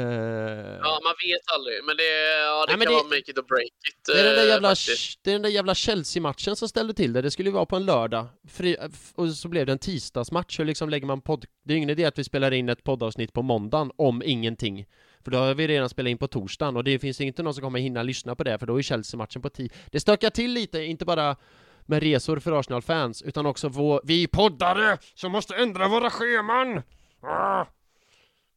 Ja, man vet aldrig. Men det, ja, det Nej, men kan det- vara make it or break it. det är den där eh, jävla, faktiskt. det är den där jävla Chelsea-matchen som ställde till det. Det skulle ju vara på en lördag. Fri, f- och så blev det en tisdagsmatch. Hur liksom lägger man podd... Det är ingen idé att vi spelar in ett poddavsnitt på måndagen om ingenting. För då har vi redan spelat in på torsdagen och det finns inte någon som kommer hinna lyssna på det för då är Chelsea-matchen på tid. Det stökar till lite, inte bara med resor för Arsenal-fans utan också vår, vi poddare som måste ändra våra scheman! Ah!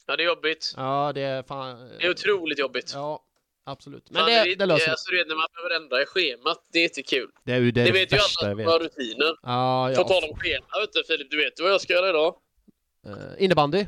Ja, det är jobbigt. Ja, det är fan... Det är otroligt jobbigt. Ja, absolut. Men Fan, det, det löser vi. alltså, du vet, när man behöver ändra i schemat, det är inte kul. Det är ju det, Det vet ju alla som har rutiner. Ja, På ja. tal om schema, vet du Filip, du vet vad jag ska göra idag? Eh, innebandy.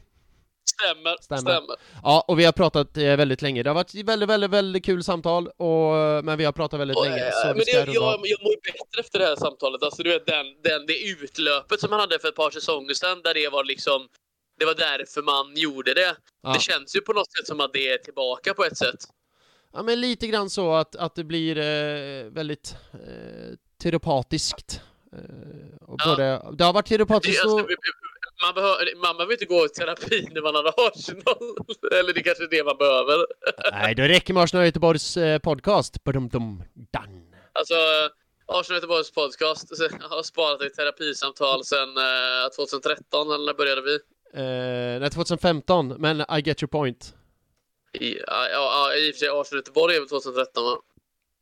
Stämmer, Stämmer. stämmer. Ja, och vi har pratat eh, väldigt länge. Det har varit väldigt, väldigt, väldigt kul samtal, och, eh, men vi har pratat väldigt Och, länge, eh, så men det, jag, jag mår bättre efter det här samtalet. Alltså, du vet, den, den, det utlöpet som man hade för ett par säsonger sedan, där det var liksom det var därför man gjorde det. Ja. Det känns ju på något sätt som att det är tillbaka på ett sätt. Ja, men lite grann så att, att det blir eh, väldigt eh, terapatiskt. Eh, och Ja. både, det har varit Det, terapatiskt alltså, och... vi- man, behöver, man behöver inte gå i terapi när man har Arsenal. Eller det kanske är det man behöver. Nej, det räcker med Arsenal Göteborgs eh, podcast. Badum, dum, done. Alltså, Arsenal Göteborgs podcast har sparat i terapisamtal sedan eh, 2013, eller när började vi? Eh, nej, 2015, men I get your point. I, ja, ja, i och för sig Arsenal Göteborg är väl 2013 va?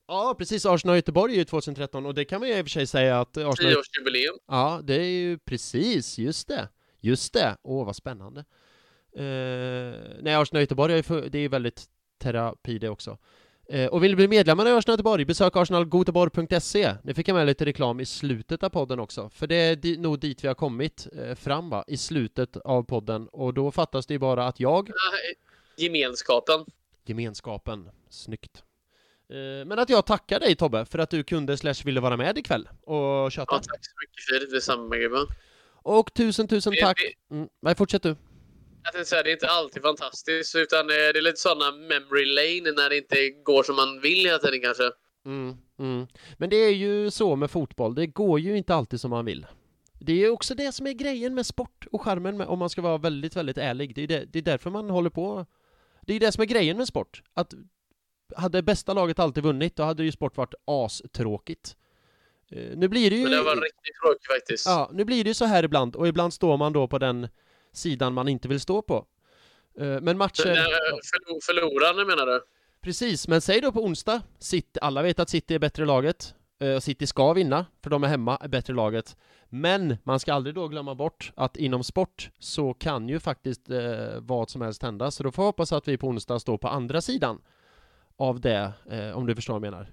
Ja, precis. Arsenal Göteborg är ju 2013 och det kan man ju i och för sig säga att Arsenal... 10-årsjubileum. Ja, det är ju precis, just det. Just det. Åh, vad spännande. Eh, nej, Arsenal Göteborg är ju för, det är ju väldigt terapi det också. Eh, och vill ni bli medlemmar i Arsenal Göteborg, besök arsenalgoteborg.se. Nu fick jag med lite reklam i slutet av podden också, för det är di- nog dit vi har kommit eh, fram va, i slutet av podden. Och då fattas det ju bara att jag, Gemenskapen. gemenskapen, snyggt. Eh, men att jag tackar dig Tobbe för att du kunde slash ville vara med ikväll och köta. Ja, tack så mycket Filip, detsamma gubben. Och tusen tusen Det- tack. det- Mm, nej, fortsätt du. Jag tänkte säga, det är inte alltid fantastiskt, utan eh, det är lite sådana memory lane när det inte går som man vill hela tiden kanske. Mm. Mm. Men det är ju så med fotboll, det går ju inte alltid som man vill. Det är också det som är grejen med sport och charmen med, om man ska vara väldigt, väldigt ärlig. Det är, det, det är därför man håller på. Det är det som är grejen med sport. Att hade bästa laget alltid vunnit, då hade ju sport varit astråkigt. Uh, nu blir det ju... Men det var riktigt tråkigt faktiskt. Ja, nu blir det ju så här ibland, och ibland står man då på den sidan man inte vill stå på. Uh, men matcher... Förlor, förlorande menar du? Precis, men säg då på onsdag, City, alla vet att City är bättre laget, uh, City ska vinna, för de är hemma, är bättre laget. Men man ska aldrig då glömma bort att inom sport så kan ju faktiskt eh, vad som helst hända, så då får jag hoppas att vi på onsdag står på andra sidan av det, eh, om du förstår vad jag menar.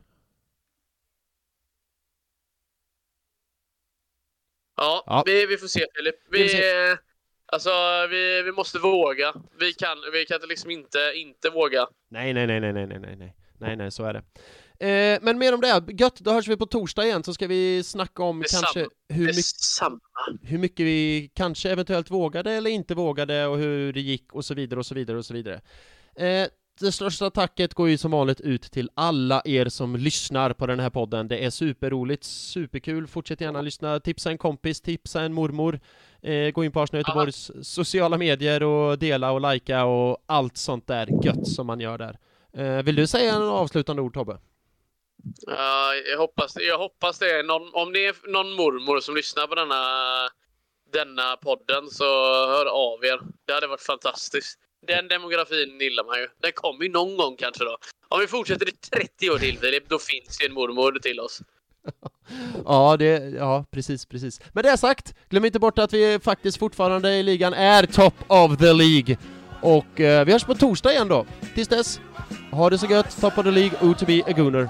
Ja, ja. Vi, vi får se Filip. Vi, vi alltså, vi, vi måste våga. Vi kan, vi kan liksom inte, inte våga. Nej, nej, nej, nej, nej, nej, nej, nej, nej, så är det. Eh, men mer om det, gött, då hörs vi på torsdag igen så ska vi snacka om Detsamma. kanske hur, mycket, hur mycket vi kanske eventuellt vågade eller inte vågade och hur det gick och så vidare och så vidare och så vidare. Eh, det största tacket går ju som vanligt ut till alla er som lyssnar på den här podden. Det är superroligt, superkul. Fortsätt gärna lyssna, tipsa en kompis, tipsa en mormor. Eh, gå in på Arsenal Göteborgs sociala medier och dela och likea och allt sånt där gött som man gör där. Eh, vill du säga en avslutande ord Tobbe? Ja, jag hoppas, jag hoppas det. Någon, om det är någon mormor som lyssnar på denna, denna podden så hör av er. Det hade varit fantastiskt. Den demografin gillar man ju. Den kommer ju någon gång kanske då. Om vi fortsätter i 30 år till Filip, då finns det en mormor till oss ja, det, ja, precis, precis. Med det sagt, glöm inte bort att vi faktiskt fortfarande i ligan är top of the League. Och eh, vi hörs på torsdag igen då. Tills dess, ha det så gött, top of the League, O to be a gooner.